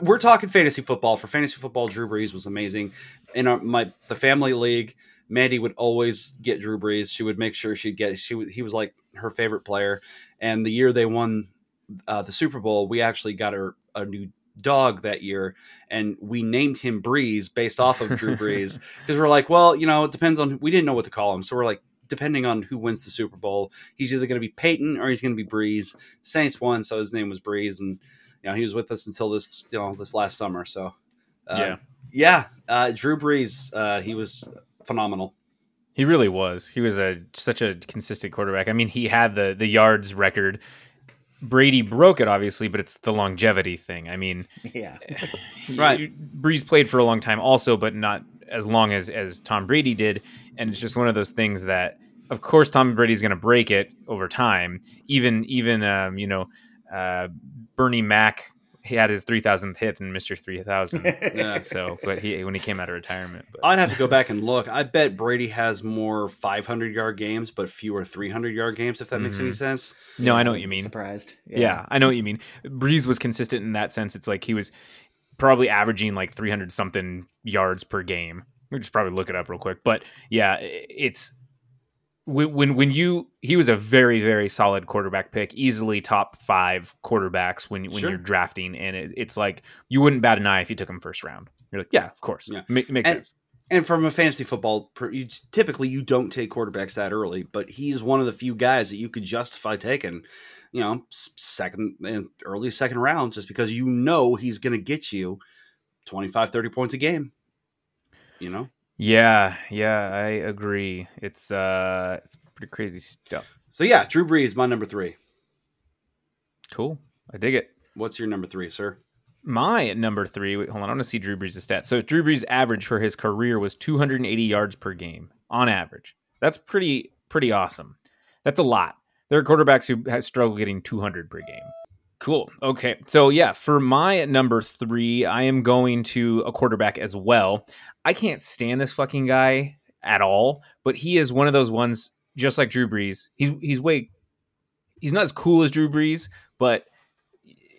we're talking fantasy football. For fantasy football, Drew Brees was amazing. In our, my the family league, Mandy would always get Drew Brees. She would make sure she'd get. She he was like her favorite player. And the year they won uh, the Super Bowl, we actually got her a new dog that year, and we named him Breeze based off of Drew Brees (laughs) because we're like, well, you know, it depends on. We didn't know what to call him, so we're like, depending on who wins the Super Bowl, he's either going to be Peyton or he's going to be Breeze. Saints won, so his name was Breeze, and you know he was with us until this, you know, this last summer. So, uh, Yeah. yeah, uh, Drew Brees, uh, he was phenomenal. He really was. He was a such a consistent quarterback. I mean, he had the the yards record. Brady broke it, obviously, but it's the longevity thing. I mean, (laughs) Yeah. Right. you- Brees played for a long time, also, but not as long as as Tom Brady did. And it's just one of those things that, of course, Tom Brady's going to break it over time. Even even um, you know, uh, Bernie Mac. He had his 3000th hit in Mr. 3000. (laughs) Yeah. so, but he when he came out of retirement, but I'd have to go back and look. I bet Brady has more 500 yard games, but fewer 300 yard games. If that makes any Mhm. sense. no, I know what you mean. Surprised. Yeah. I know what you mean. Brees was consistent in that sense. It's like he was probably averaging like 300 something yards per game. We just probably look it up real quick. But yeah, it's when, when when you he was a very very solid quarterback pick, easily top five quarterbacks when when Sure. you're drafting, and it, it's like you wouldn't bat an eye if you took him first round. You're like, yeah, of course, Yeah. Ma- makes And- sense. And from a fantasy football, per- you, typically you don't take quarterbacks that early, but he's one of the few guys that you could justify taking, you know, second and early second round, just because you know he's going to get you 25, 30 points a game. You know, Yeah, yeah, I agree. It's uh, it's pretty crazy stuff. so yeah, Drew Brees, my number three. Cool, I dig it. What's your number three, sir? My number three. Wait, hold on. I want to see Drew Brees' stats. So Drew Brees' average for his career was 280 yards per game on average. That's pretty pretty awesome. That's a lot. There are quarterbacks who have struggle getting 200 per game. Cool. Okay. So yeah, for my number three, I am going to a quarterback as well. I can't stand this fucking guy at all, but he is one of those ones, just like Drew Brees. He's he's way he's not as cool as Drew Brees, but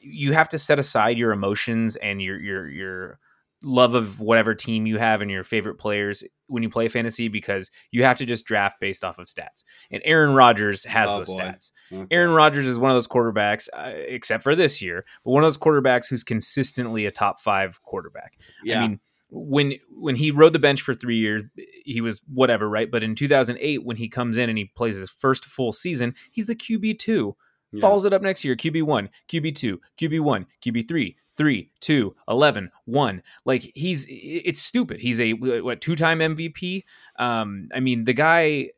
you have to set aside your emotions and your your your love of whatever team you have and your favorite players when you play fantasy because you have to just draft based off of stats. And Aaron Rodgers has Oh, those boy. stats. Okay. Aaron Rodgers is one of those quarterbacks, uh, except for this year, but one of those quarterbacks who's consistently a top five quarterback. yeah, I mean, when when he rode the bench for three years, he was whatever, right? But in 2008, when he comes in and he plays his first full season, he's the QB two. Yeah. Follows it up next year, QB one, QB two, QB one, QB three, three, two, 11, one. Like he's it's stupid. He's a what two time MVP. Um, I mean, the guy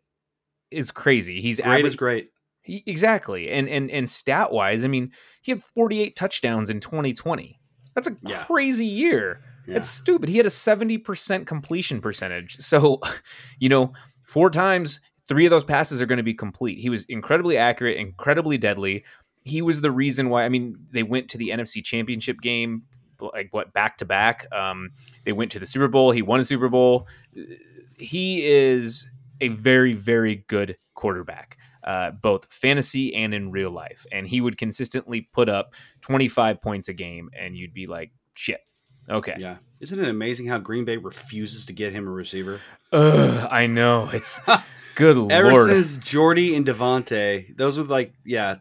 is crazy. He's great average, is great. he- exactly. And and and stat wise, I mean, he had 48 touchdowns in 2020. That's a Yeah. crazy year. Yeah. That's stupid. He had a 70% completion percentage. So, (laughs) you know, four times, three of those passes are going to be complete. He was incredibly accurate, incredibly deadly. he was the reason why. I mean, they went to the NFC Championship game like what back to back. Um, they went to the Super Bowl. He won a Super Bowl. He is a very very good quarterback. Uh, both fantasy and in real life, and he would consistently put up 25 points a game, and you'd be like, "Shit, okay." Yeah, isn't it amazing how Green Bay refuses to get him a receiver? Ugh, I know it's (laughs) good Ever lord. since Jordy and Davante, those were like, yeah,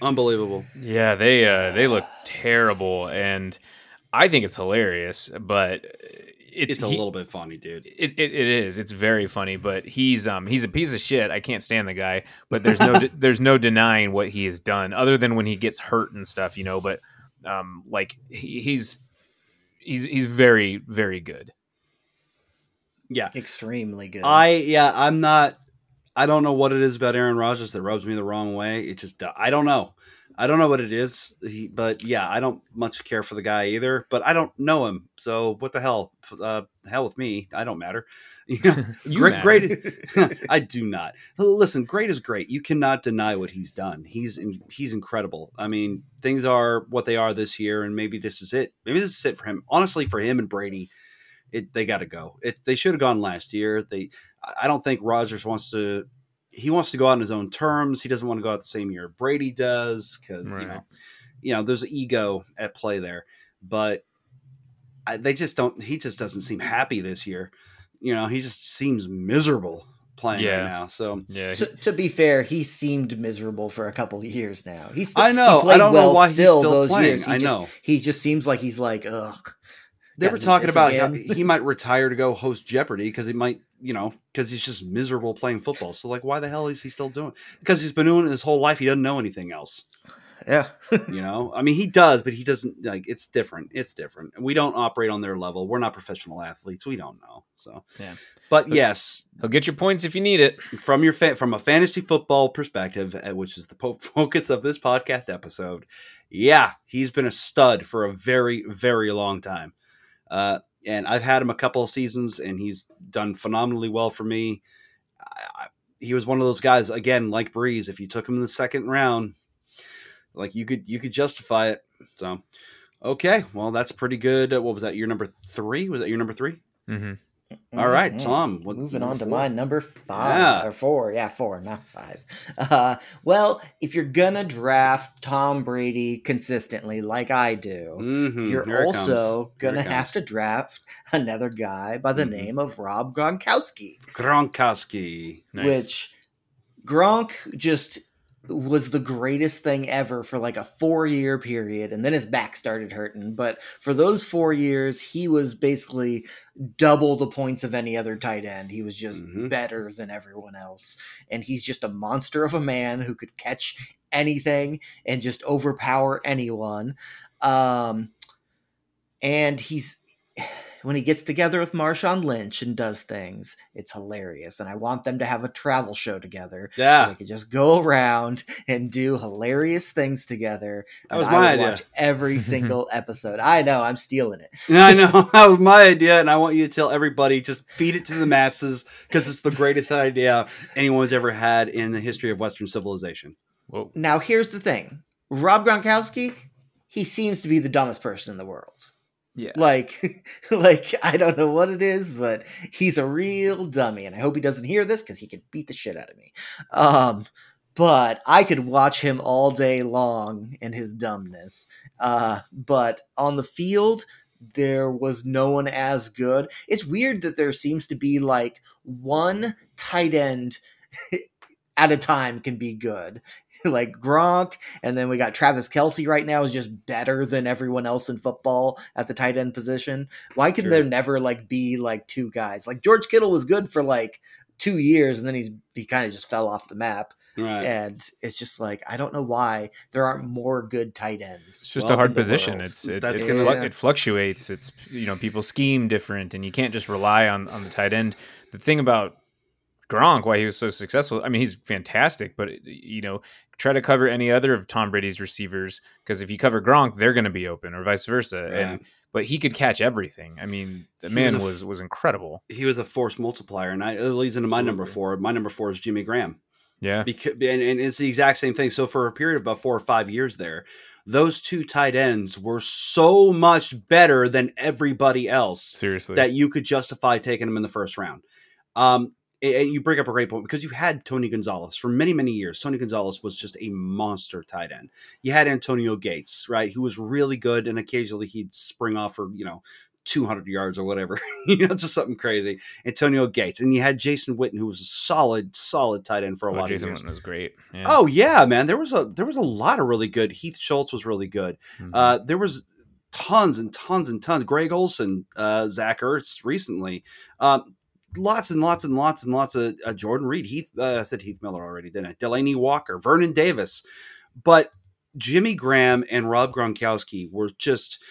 unbelievable. Yeah, they uh, they look terrible, and I think it's hilarious. But it's, It's, a he- little bit funny, dude. It, it, it is. It's very funny, but he's um he's a piece of shit. I can't stand the guy, but there's no de- (laughs) there's no denying what he has done, other than when he gets hurt and stuff, you know. But um like he, he's he's he's very very good. Yeah, Extremely good. I yeah, I'm not. I don't know what it is about Aaron Rodgers that rubs me the wrong way. It just I don't know. I don't know what it is. He, but yeah, I don't much care for the guy either. But I don't know him, so what the hell? Uh, hell with me. I don't matter. (laughs) You know, (laughs) You great, great. (laughs) I do not. Listen, great is great. You cannot deny what he's done. He's in, he's incredible. I mean, things are what they are this year, and maybe this is it. Maybe this is it for him. Honestly, for him and Brady, it they got to go. It they should have gone last year. They I don't think Rodgers wants to. He wants to go out on his own terms. He doesn't want to go out the same year Brady does because you know, you know, there's an ego at play there. But I, they just don't. He just doesn't seem happy this year. You know, he just seems miserable playing Yeah. right now. So Yeah, to, to be fair, he seemed miserable for a couple of years now. He's still, I know. He I don't know well why he's still still those playing. years. He I just, know. He just seems like he's like, ugh. They were talking about how he might retire to go host Jeopardy because he might, you know, because he's just miserable playing football. So like, why the hell is he still doing? Because he's been doing it his whole life. He doesn't know anything else. Yeah. (laughs) You know, I mean, he does, but he doesn't. Like, it's different. It's different. We don't operate on their level. We're not professional athletes. We don't know. So Yeah. But yes, he'll get your points if you need it. from your fa- from a fantasy football perspective, uh, which is the po- (laughs) focus of this podcast episode, yeah, he's been a stud for a very very long time, uh, and I've had him a couple of seasons, and he's done phenomenally well for me. I, he was one of those guys again, like Brees. If you took him in the second round, like you could you could justify it. So, okay, well that's pretty good. What was that? Your number three? Was that your number three? hmm All right. Tom. What, Moving on to four? my number five Yeah. or four. Yeah, four, not five. Uh, well, if you're gonna draft Tom Brady consistently, like I do, Mhm, you're here also gonna have to draft another guy by the Mhm. name of Rob Gronkowski, Gronkowski. Nice. which Gronk just was the greatest thing ever for like a four year period and then his back started hurting. But for those four years he was basically double the points of any other tight end. He was just Mhm. better than everyone else. And he's just a monster of a man who could catch anything and just overpower anyone. Um and he's when he gets together with Marshawn Lynch and does things, it's hilarious. And I want them to have a travel show together. So Yeah. they could just go around and do hilarious things together. That was and my I would idea. watch every (laughs) single episode. I know, I'm stealing it. I know (laughs) that was my idea, and I want you to tell everybody just feed it to the masses because it's the greatest idea anyone's ever had in the history of Western civilization. Whoa. Now, here's the thing Rob Gronkowski, he seems to be the dumbest person in the world. Yeah. Like, (laughs) like I don't know what it is, but he's a real dummy, and I hope he doesn't hear this because he could beat the shit out of me. Um, but I could watch him all day long in his dumbness. Uh, but on the field, there was no one as good. It's weird that there seems to be like one tight end (laughs) at a time can be good. (laughs) like Gronk, and then we got Travis Kelce right now is just better than everyone else in football at the tight end position. Why can Sure. there never like be like two guys? Like George Kittle was good for like two years, and then he's he kind of just fell off the map. Right. And it's just like I don't know why there aren't more good tight ends. It's just Well, a hard position. world. It's it, That's it, gonna- fluc- Yeah. it fluctuates. It's you know people scheme different, and you can't just rely on on the tight end. The thing about Gronk, why he was so successful, I mean, he's fantastic, but you know, try to cover any other of Tom Brady's receivers because if you cover Gronk, they're going to be open, or vice versa. Right. And but he could catch everything. I mean, the He man was a was was incredible. he was a force multiplier, and I, it leads into my number four. My number four is Jimmy Graham. Yeah. because and, and it's the exact same thing. So for a period of about four or five years there, those two tight ends were so much better than everybody else Seriously. that you could justify taking them in the first round. Um, and you bring up a great point because you had Tony Gonzalez for many, many years. Tony Gonzalez was just a monster tight end. You had Antonio Gates, right, who was really good, and occasionally he'd spring off for you know 200 yards or whatever, (laughs) you know, just something crazy. Antonio Gates, and you had Jason Witten, who was a solid, solid tight end for a Oh, lot Jason of years. Witten was great. Yeah. Oh yeah, man, there was a there was a lot of really good. Heath Schultz was really good. Mhm. Uh, there was tons and tons and tons. Greg Olsen, uh, Zach Ertz recently. Um, lots and lots and lots and lots of uh, Jordan Reed. Heath, uh, I said Heath Miller already, didn't I? Delanie Walker, Vernon Davis. But Jimmy Graham and Rob Gronkowski were just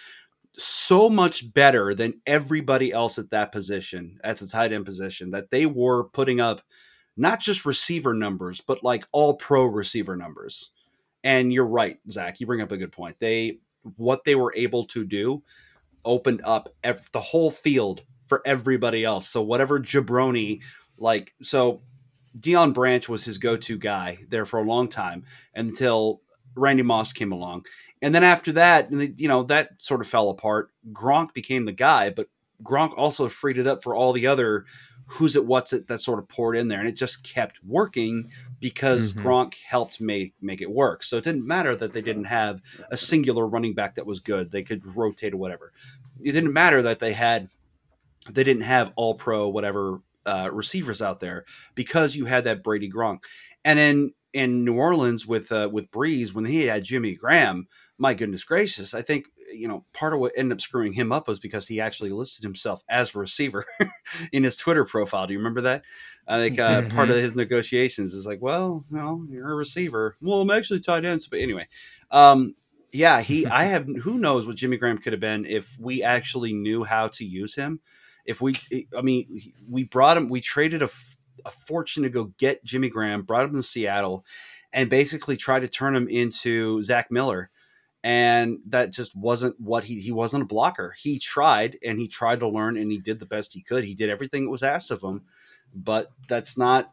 so much better than everybody else at that position, at the tight end position, that they were putting up not just receiver numbers, but like all pro receiver numbers. And you're right, Zach. You bring up a good point. They what they were able to do opened up ev- the whole field for everybody else. So whatever jabroni, like so, Deion Branch was his go-to guy there for a long time until Randy Moss came along, and then after that, you know that sort of fell apart. Gronk became the guy, but Gronk also freed it up for all the other who's it, what's it that sort of poured in there, and it just kept working because Mhm. Gronk helped make make it work. So it didn't matter that they didn't have a singular running back that was good; they could rotate or whatever. It didn't matter that they had they didn't have all pro whatever uh, receivers out there because you had that Brady Gronk, and in in New Orleans with uh, with Brees when he had Jimmy Graham, my goodness gracious, I think you know part of what ended up screwing him up was because he actually listed himself as a receiver (laughs) in his Twitter profile. Do you remember that? I think uh, part of his negotiations is like, well, no, you're a receiver. Well, I'm actually tight ends, but anyway, um, yeah, he. I (laughs) have who knows what Jimmy Graham could have been if we actually knew how to use him. If we, eh, I mean, we brought him, we traded a fortune to go get Jimmy Graham, brought him to Seattle, and basically tried to turn him into Zach Miller. And that just wasn't what he he wasn't a blocker. He tried and he tried to learn and he did the best he could. He did everything that was asked of him, but that's not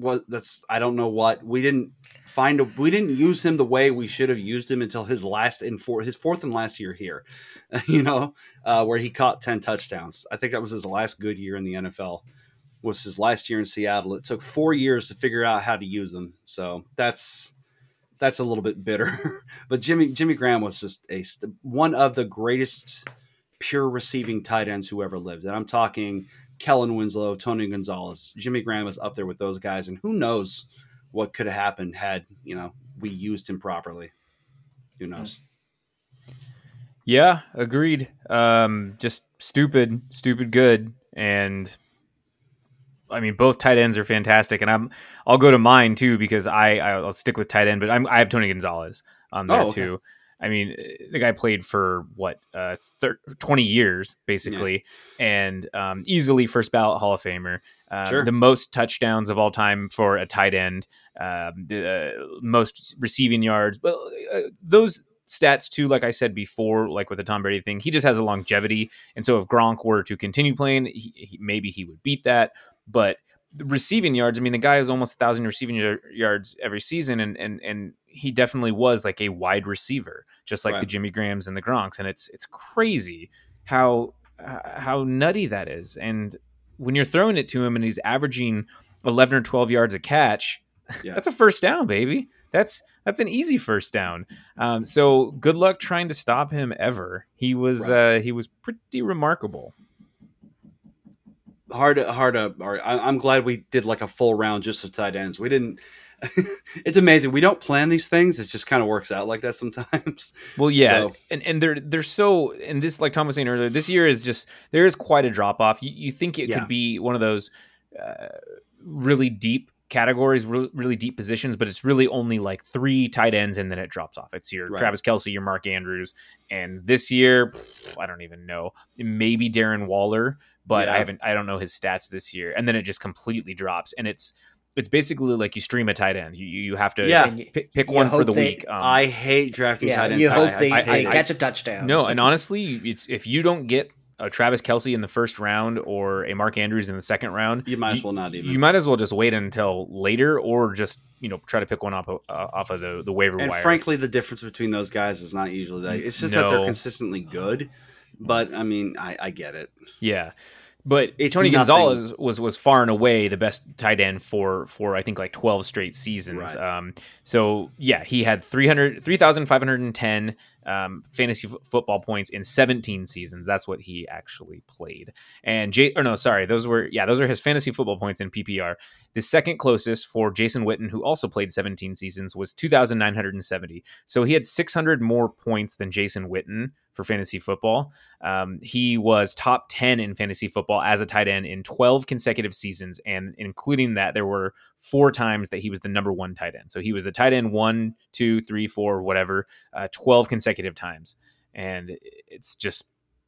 what that's I don't know what we didn't find a we didn't use him the way we should have used him until his last and for his fourth and last year here, (laughs) you know, uh, where he caught ten touchdowns. I think that was his last good year in the NFL. Was his last year in Seattle. It took four years to figure out how to use him. So that's that's a little bit bitter. (laughs) but Jimmy Jimmy Graham was just a one of the greatest pure receiving tight ends who ever lived, and I'm talking Kellen Winslow, Tony Gonzalez, Jimmy Graham is up there with those guys, and who knows what could have happened had you know we used him properly. Who knows? Yeah, agreed. Um, just stupid, stupid good, and I mean both tight ends are fantastic, and I'm I'll go to mine too because I I'll stick with tight end, but I'm I have Tony Gonzalez on there Oh, okay. too. I mean, the guy played for what uh, thir- twenty years basically, and um, easily first ballot Hall of Famer. Um, Sure. The most touchdowns of all time for a tight end. Um, the uh, most receiving yards. Well, uh, those stats too. Like I said before, like with the Tom Brady thing, he just has a longevity, and so if Gronk were to continue playing, he, he, maybe he would beat that. But receiving yards, I mean, the guy has almost a thousand receiving yar- yards every season, and and and he definitely was like a wide receiver, just like the Jimmy Grahams and the Gronks, and it's it's crazy how how nutty that is. And when you're throwing it to him and he's averaging 11 or 12 yards a catch, (laughs) Yeah. that's a first down, baby. That's that's an easy first down. Um, so good luck trying to stop him ever. He was Right. uh, he was pretty remarkable. hard hard to I, i'm glad we did like a full round just of tight ends we didn't (laughs) it's amazing we don't plan these things it just kind of works out like that sometimes (laughs) Well, yeah, So- and and they're they're so and this like Tom was saying earlier, this year is just there is quite a drop off. You, you think it Yeah. could be one of those uh, really deep categories, re- really deep positions, but it's really only like three tight ends and then it drops off. It's your Right. Travis Kelce, your Mark Andrews, and this year pff, I don't even know, maybe Darren Waller, but I haven't I don't know his stats this year, and then it just completely drops, and it's it's basically like you stream a tight end. You you have to Yeah. And you- pick, pick you one for the they- week. Um, i hate drafting yeah, tight ends you hope I- they, I they hate it. catch a touchdown. no, and honestly, it's if you don't get a Travis Kelce in the first round or a Mark Andrews in the second round, You might as well not even. you might as well just wait until later, or just you know try to pick one off of, uh, off of the the waiver and wire. frankly, the difference between those guys is not usually that. It's just that they're consistently good. But I mean, I, I get it. Yeah. But It's Tony nothing- Gonzalez was was far and away the best tight end for for I think like 12 straight seasons. Right. Um so yeah, he had 300 3510 um fantasy f- football points in 17 seasons. That's what he actually played. And Jay or no, sorry, those were yeah, those are his fantasy football points in PPR. The second closest for Jason Witten who also played 17 seasons was 2970. So he had 600 more points than Jason Witten for fantasy football. Um, he was top 10 in fantasy football as a tight end in 12 consecutive seasons. And including that, there were four times that he was the number one tight end. So he was a tight end one, two, three, four, whatever, uh, 12 consecutive times. And it's just,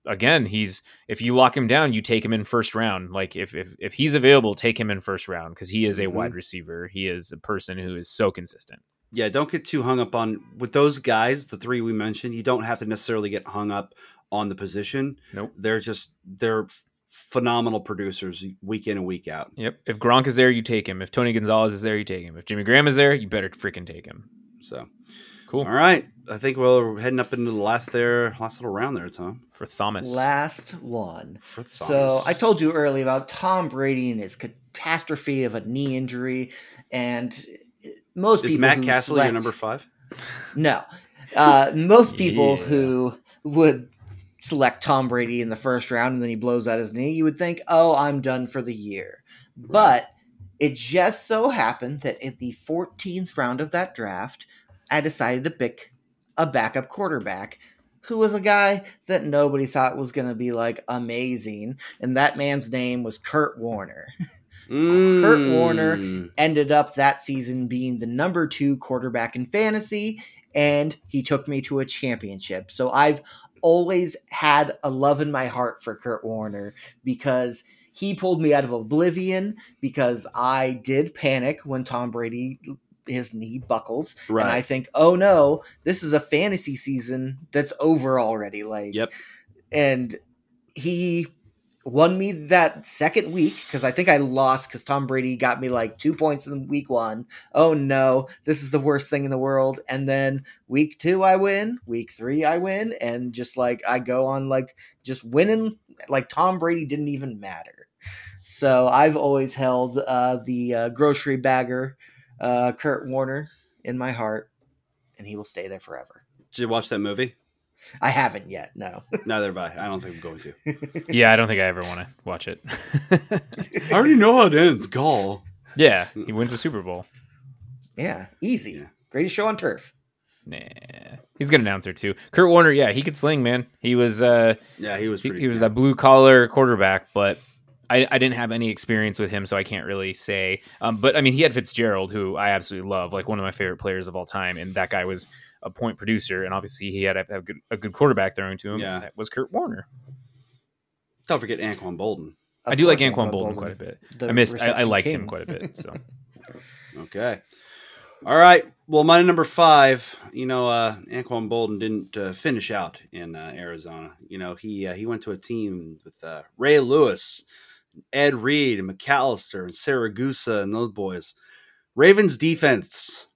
again, he's, if you lock him down, you take him in first round. Like if, if, if he's available, take him in first round because he is a Mhm. wide receiver. He is a person who is so consistent. Yeah, don't get too hung up on with those guys, the three we mentioned. You don't have to necessarily get hung up on the position. Nope. They're just they're phenomenal producers week in and week out. Yep. If Gronk is there, you take him. If Tony Gonzalez is there, you take him. If Jimmy Graham is there, you better freaking take him. So, Cool. all right, I think we're heading up into the last there, last little round there, Tom. For Thomas. Last one. For Thomas. So I told you earlier about Tom Brady and his catastrophe of a knee injury, and most people is people Matt who Castle select, your number five? No, uh, most people Yeah. who would select Tom Brady in the first round and then he blows out his knee, you would think, "Oh, I'm done for the year." But it just so happened that in the 14th round of that draft, I decided to pick a backup quarterback who was a guy that nobody thought was going to be like amazing, and that man's name was Kurt Warner. Kurt Warner Mm. ended up that season being the number two quarterback in fantasy, and he took me to a championship. So I've always had a love in my heart for Kurt Warner because he pulled me out of oblivion because I did panic when Tom Brady his knee buckles Right. and I think, "Oh no, this is a fantasy season that's over already." Like Yep. and he won me that second week because I think I lost because Tom Brady got me like two points in week one. Oh no, this is the worst thing in the world. And then week two, I win. Week three, I win. And just like I go on, like just winning, like Tom Brady didn't even matter. So I've always held uh, the uh, grocery bagger, uh, Kurt Warner, in my heart, and he will stay there forever. Did you watch that movie? I haven't yet, no. (laughs) Neither have I. I don't think I'm going to. (laughs) Yeah, I don't think I ever want to watch it. I already know how it ends. Gall. yeah, he wins the Super Bowl. yeah, easy. Yeah. Greatest show on turf. Nah. He's a good announcer too. Kurt Warner, yeah, he could sling, man. He was uh Yeah, he was he, pretty. he was good. that blue collar quarterback, but I, I didn't have any experience with him, so I can't really say. Um, but I mean, he had Fitzgerald, who I absolutely love, like one of my favorite players of all time, and that guy was a point producer, and obviously he had to have a good, a good quarterback throwing to him. Yeah. and that was Kurt Warner. Don't forget Anquan Boldin. Of I do like course, Anquan Boldin quite a bit. the I missed. I, I reception liked him quite a bit. So (laughs) Okay. All right. Well, my number five. You know, uh, Anquan Boldin didn't uh, finish out in uh, Arizona. You know, he uh, he went to a team with uh, Ray Lewis, Ed Reed, and McAlister, and Siragusa, and those boys. Ravens defense.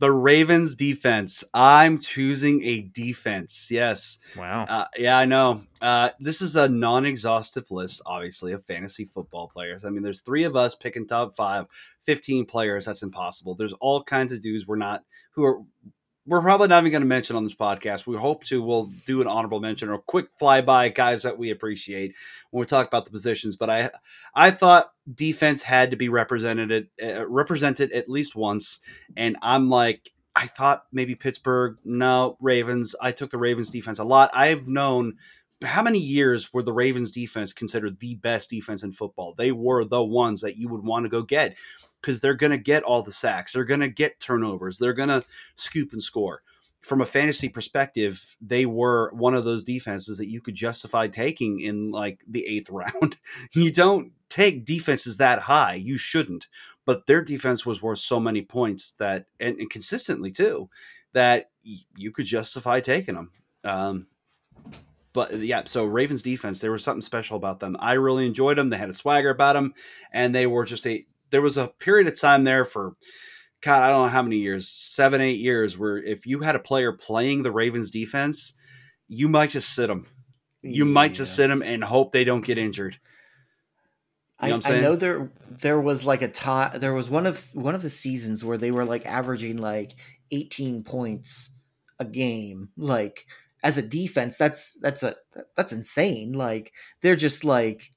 The Ravens defense. I'm choosing a defense. Yes. wow. Uh, yeah, I know. Uh, this is a non-exhaustive list, obviously, of fantasy football players. I mean, there's three of us picking top five, 15 players. That's impossible. There's all kinds of dudes we're not who are we're probably not even going to mention on this podcast. We hope to. We'll do an honorable mention or a quick flyby, guys that we appreciate when we talk about the positions. But I, I thought defense had to be represented uh, represented at least once, and I'm like, I thought maybe Pittsburgh. No, Ravens. I took the Ravens defense a lot. I've known how many years were the Ravens defense considered the best defense in football? They were the ones that you would want to go get because they're going to get all the sacks. They're going to get turnovers. They're going to scoop and score. From a fantasy perspective, they were one of those defenses that you could justify taking in like the eighth (laughs) round. you don't take defenses that high. You shouldn't. But their defense was worth so many points that, and, and consistently too, that y- you could justify taking them. Um, but yeah, so Ravens defense, there was something special about them. I really enjoyed them. They had a swagger about them, and they were just a. There was a period of time there for, God, I don't know how many years, seven, eight years, where if you had a player playing the Ravens defense, you might just sit them. You might just sit them and hope they don't get injured. You I, know I'm I know there there was like a time there was one of one of the seasons where they were like averaging like 18 points a game like as a defense that's that's a that's insane like they're just like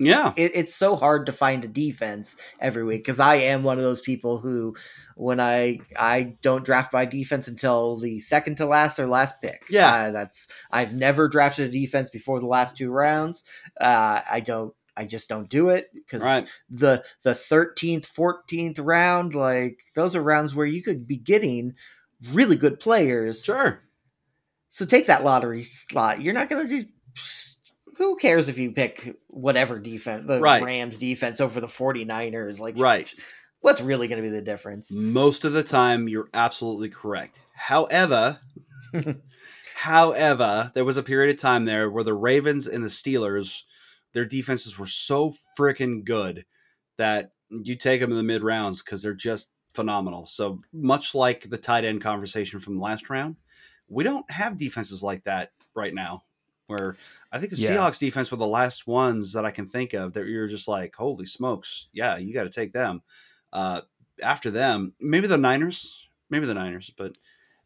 Yeah, it, it's so hard to find a defense every week because I am one of those people who, when I I don't draft my defense until the second to last or last pick. Yeah. Uh, that's I've never drafted a defense before the last two rounds. Uh, I don't. I just don't do it because right. the the thirteenth, fourteenth round, like those are rounds where you could be getting really good players. Sure. So take that lottery slot. You're not going to just. Who cares if you pick whatever defense, the Right. Rams defense over the 49ers? Like, Right. What's really going to be the difference? Most of the time, you're absolutely correct. However, (laughs) however, there was a period of time there where the Ravens and the Steelers, their defenses were so freaking good that you take them in the mid rounds because they're just phenomenal. So much like the tight end conversation from last round, we don't have defenses like that right now. Where I think the Yeah. Seahawks defense were the last ones that I can think of that you're just like, holy smokes, yeah, you got to take them. Uh, after them, maybe the Niners, maybe the Niners, but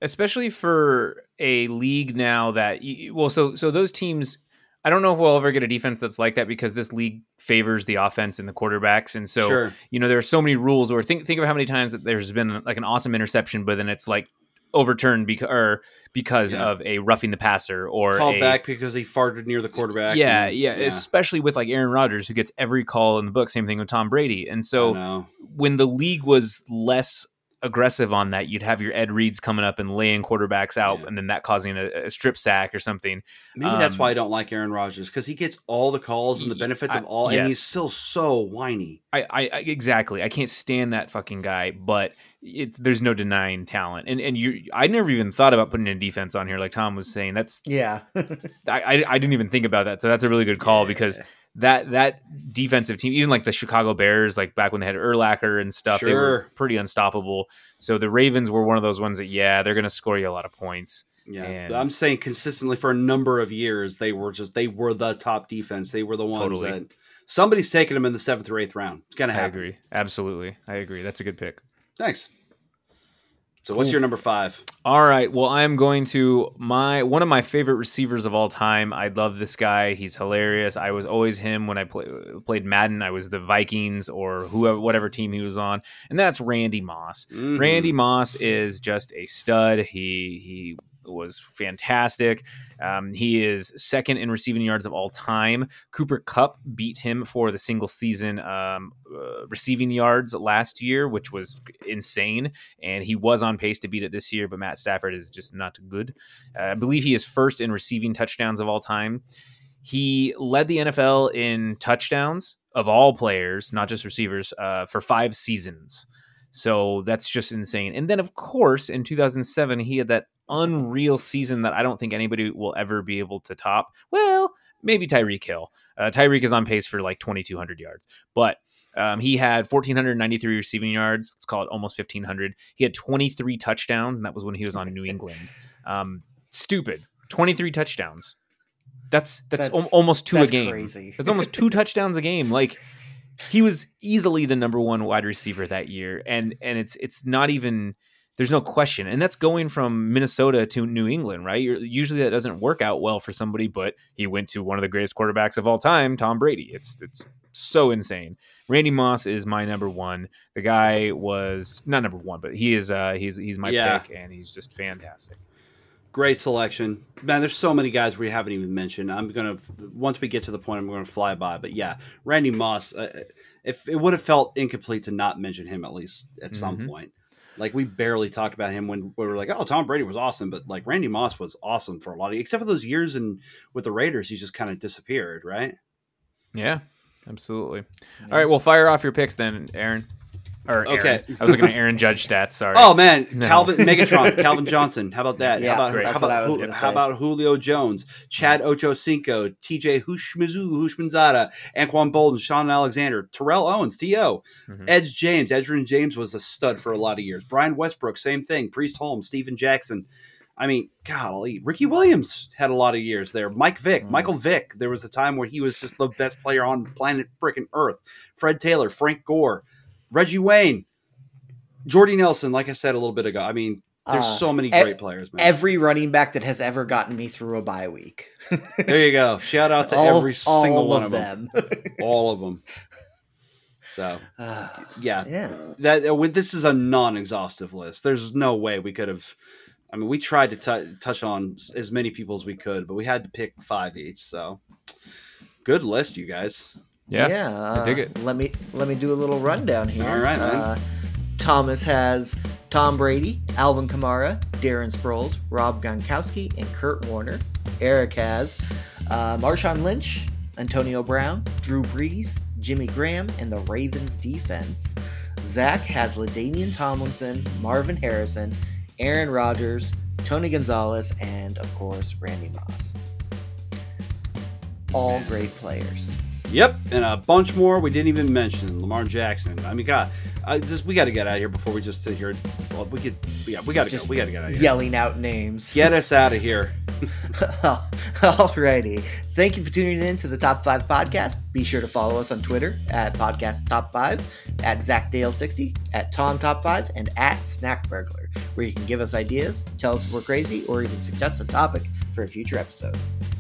especially for a league now that you, well so so those teams I don't know if we'll ever get a defense that's like that because this league favors the offense and the quarterbacks and so sure, you know there are so many rules or think think of how many times that there's been like an awesome interception but then it's like overturned because or because Yeah. of a roughing the passer or called a, back because he farted near the quarterback. yeah, and- yeah, especially with like Aaron Rodgers who gets every call in the book. Same thing with Tom Brady. And so when the league was less aggressive on that, you'd have your Ed Reeds coming up and laying quarterbacks out, Yeah. and then that causing a, a strip sack or something. maybe that's um, why I don't like Aaron Rodgers because he gets all the calls and the benefits I- of all, and he's still so whiny. I, I, I exactly. I can't stand that fucking guy, but it's there's no denying talent. And and you, I never even thought about putting a defense on here, like Tom was saying. That's Yeah. (laughs) I, I, I didn't even think about that. So that's a really good call because that that defensive team, even like the Chicago Bears, like back when they had Urlacher and stuff, they were pretty unstoppable. So the Ravens were one of those ones that yeah, they're going to score you a lot of points. Yeah, And- I'm saying consistently for a number of years they were just they were the top defense. They were the ones Totally. that somebody's taking them in the seventh or eighth round. It's gonna happen I agree, absolutely, I agree. That's a good pick. Thanks. So what's your number five? All right. Well, I'm going to my one of my favorite receivers of all time. I love this guy. He's hilarious. I was always him when I play, played Madden. I was the Vikings or whoever, whatever team he was on, and that's Randy Moss. Mhm. Randy Moss is just a stud. He he was fantastic. Um, he is second in receiving yards of all time. Cooper Kupp beat him for the single season um, uh, receiving yards last year, which was insane. And he was on pace to beat it this year, but Matt Stafford is just not good. Uh, I believe he is first in receiving touchdowns of all time. He led the NFL in touchdowns of all players, not just receivers, uh, for five seasons. So that's just insane. And then, of course, in 2007, he had that unreal season that I don't think anybody will ever be able to top. Well, maybe Tyreek Hill. Uh, Tyreek is on pace for like 2,200 yards, but um, he had 1,493 receiving yards. Let's call it almost 1,500. He had 23 touchdowns, and that was when he was on New England. Um, stupid. 23 touchdowns. That's that's, That's- al- almost two That's a game. crazy. It's almost two (laughs) touchdowns a game. Like he was easily the number one wide receiver that year, and and it's it's not even there's no question, and that's going from Minnesota to New England, right? You're, usually that doesn't work out well for somebody, but he went to one of the greatest quarterbacks of all time, Tom Brady. It's it's so insane. Randy Moss is my number one. The guy was not number one, but he is uh he's he's my Yeah. pick, and he's just fantastic. Great selection, man. There's so many guys we haven't even mentioned. I'm gonna once we get to the point, I'm gonna fly by. But yeah, Randy Moss. Uh, if it would have felt incomplete to not mention him at least at some Mhm. point. Like we barely talked about him when we were like, "Oh, Tom Brady was awesome," but like Randy Moss was awesome for a lot of, except for those years and with the Raiders, he just kind of disappeared, right? Yeah, absolutely. All right, well, fire off your picks then, Aaron. Or Aaron. Okay. I was looking at Aaron Judge stats. Sorry. Oh man, (laughs) No. Calvin Megatron, Calvin Johnson. How about that? Yeah, how about great. how That's what I about, was how about Julio Jones, Chad Ochocinco, TJ Hushmizu, Hushmanzada, Anquan Boldin, Shaun Alexander, Terrell Owens, To, Mhm. Edge James. Edgerrin James was a stud for a lot of years. Brian Westbrook, same thing. Priest Holmes, Steven Jackson. I mean, golly, Ricky Williams had a lot of years there. Mike Vick, Mm. Michael Vick. There was a time where he was just the best player on planet freaking Earth. Fred Taylor, Frank Gore, Reggie Wayne, Jordy Nelson. Like I said a little bit ago, I mean, there's Uh, so many great players, man. Every running back that has ever gotten me through a bye week. (laughs) there you go. Shout out to all, every single one of them. them. (laughs) All of them. So (sighs) Ah, yeah, yeah. that uh, this is a non-exhaustive list. There's no way we could have. I mean, we tried to tou- touch on as many people as we could, but we had to pick five each. So good list, you guys. Yeah. yeah. I dig uh, it. Let me let me do a little rundown here. All right, man. Uh, Thomas has Tom Brady, Alvin Kamara, Darren Sproles, Rob Gronkowski, and Kurt Warner. Eric has uh, Marshawn Lynch, Antonio Brown, Drew Brees, Jimmy Graham, and the Ravens defense. Zach has LaDainian Tomlinson, Marvin Harrison, Aaron Rodgers, Tony Gonzalez, and of course Randy Moss. All great players. Yep, and a bunch more we didn't even mention. Lamar Jackson. I mean, God, I just we got to get out of here before we just sit here. Well, we could, yeah, we got to go. We got to get out of here. Yelling out names. Get us out of here. (laughs) Alrighty. Thank you for tuning in to the Top 5 Podcast. Be sure to follow us on Twitter at Podcast Top 5, at ZachDale60, at Tom Top 5, and at Snack Burglar, where you can give us ideas, tell us if we're crazy, or even suggest a topic for a future episode.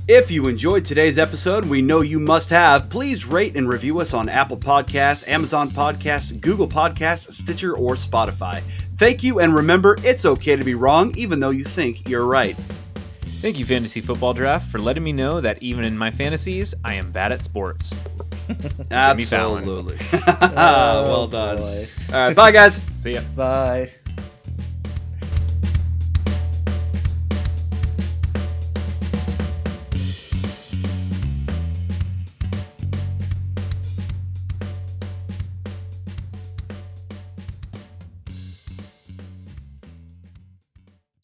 If you enjoyed today's episode, we know you must have. Please rate and review us on Apple Podcasts, Amazon Podcasts, Google Podcasts, Stitcher, or Spotify. Thank you, and remember, it's okay to be wrong, even though you think you're right. Thank you, Fantasy Football Draft, for letting me know that even in my fantasies, I am bad at sports. (laughs) Fallon. Absolutely. (laughs) Oh, well Oh, done. boy. All right, bye, guys. See ya. Bye.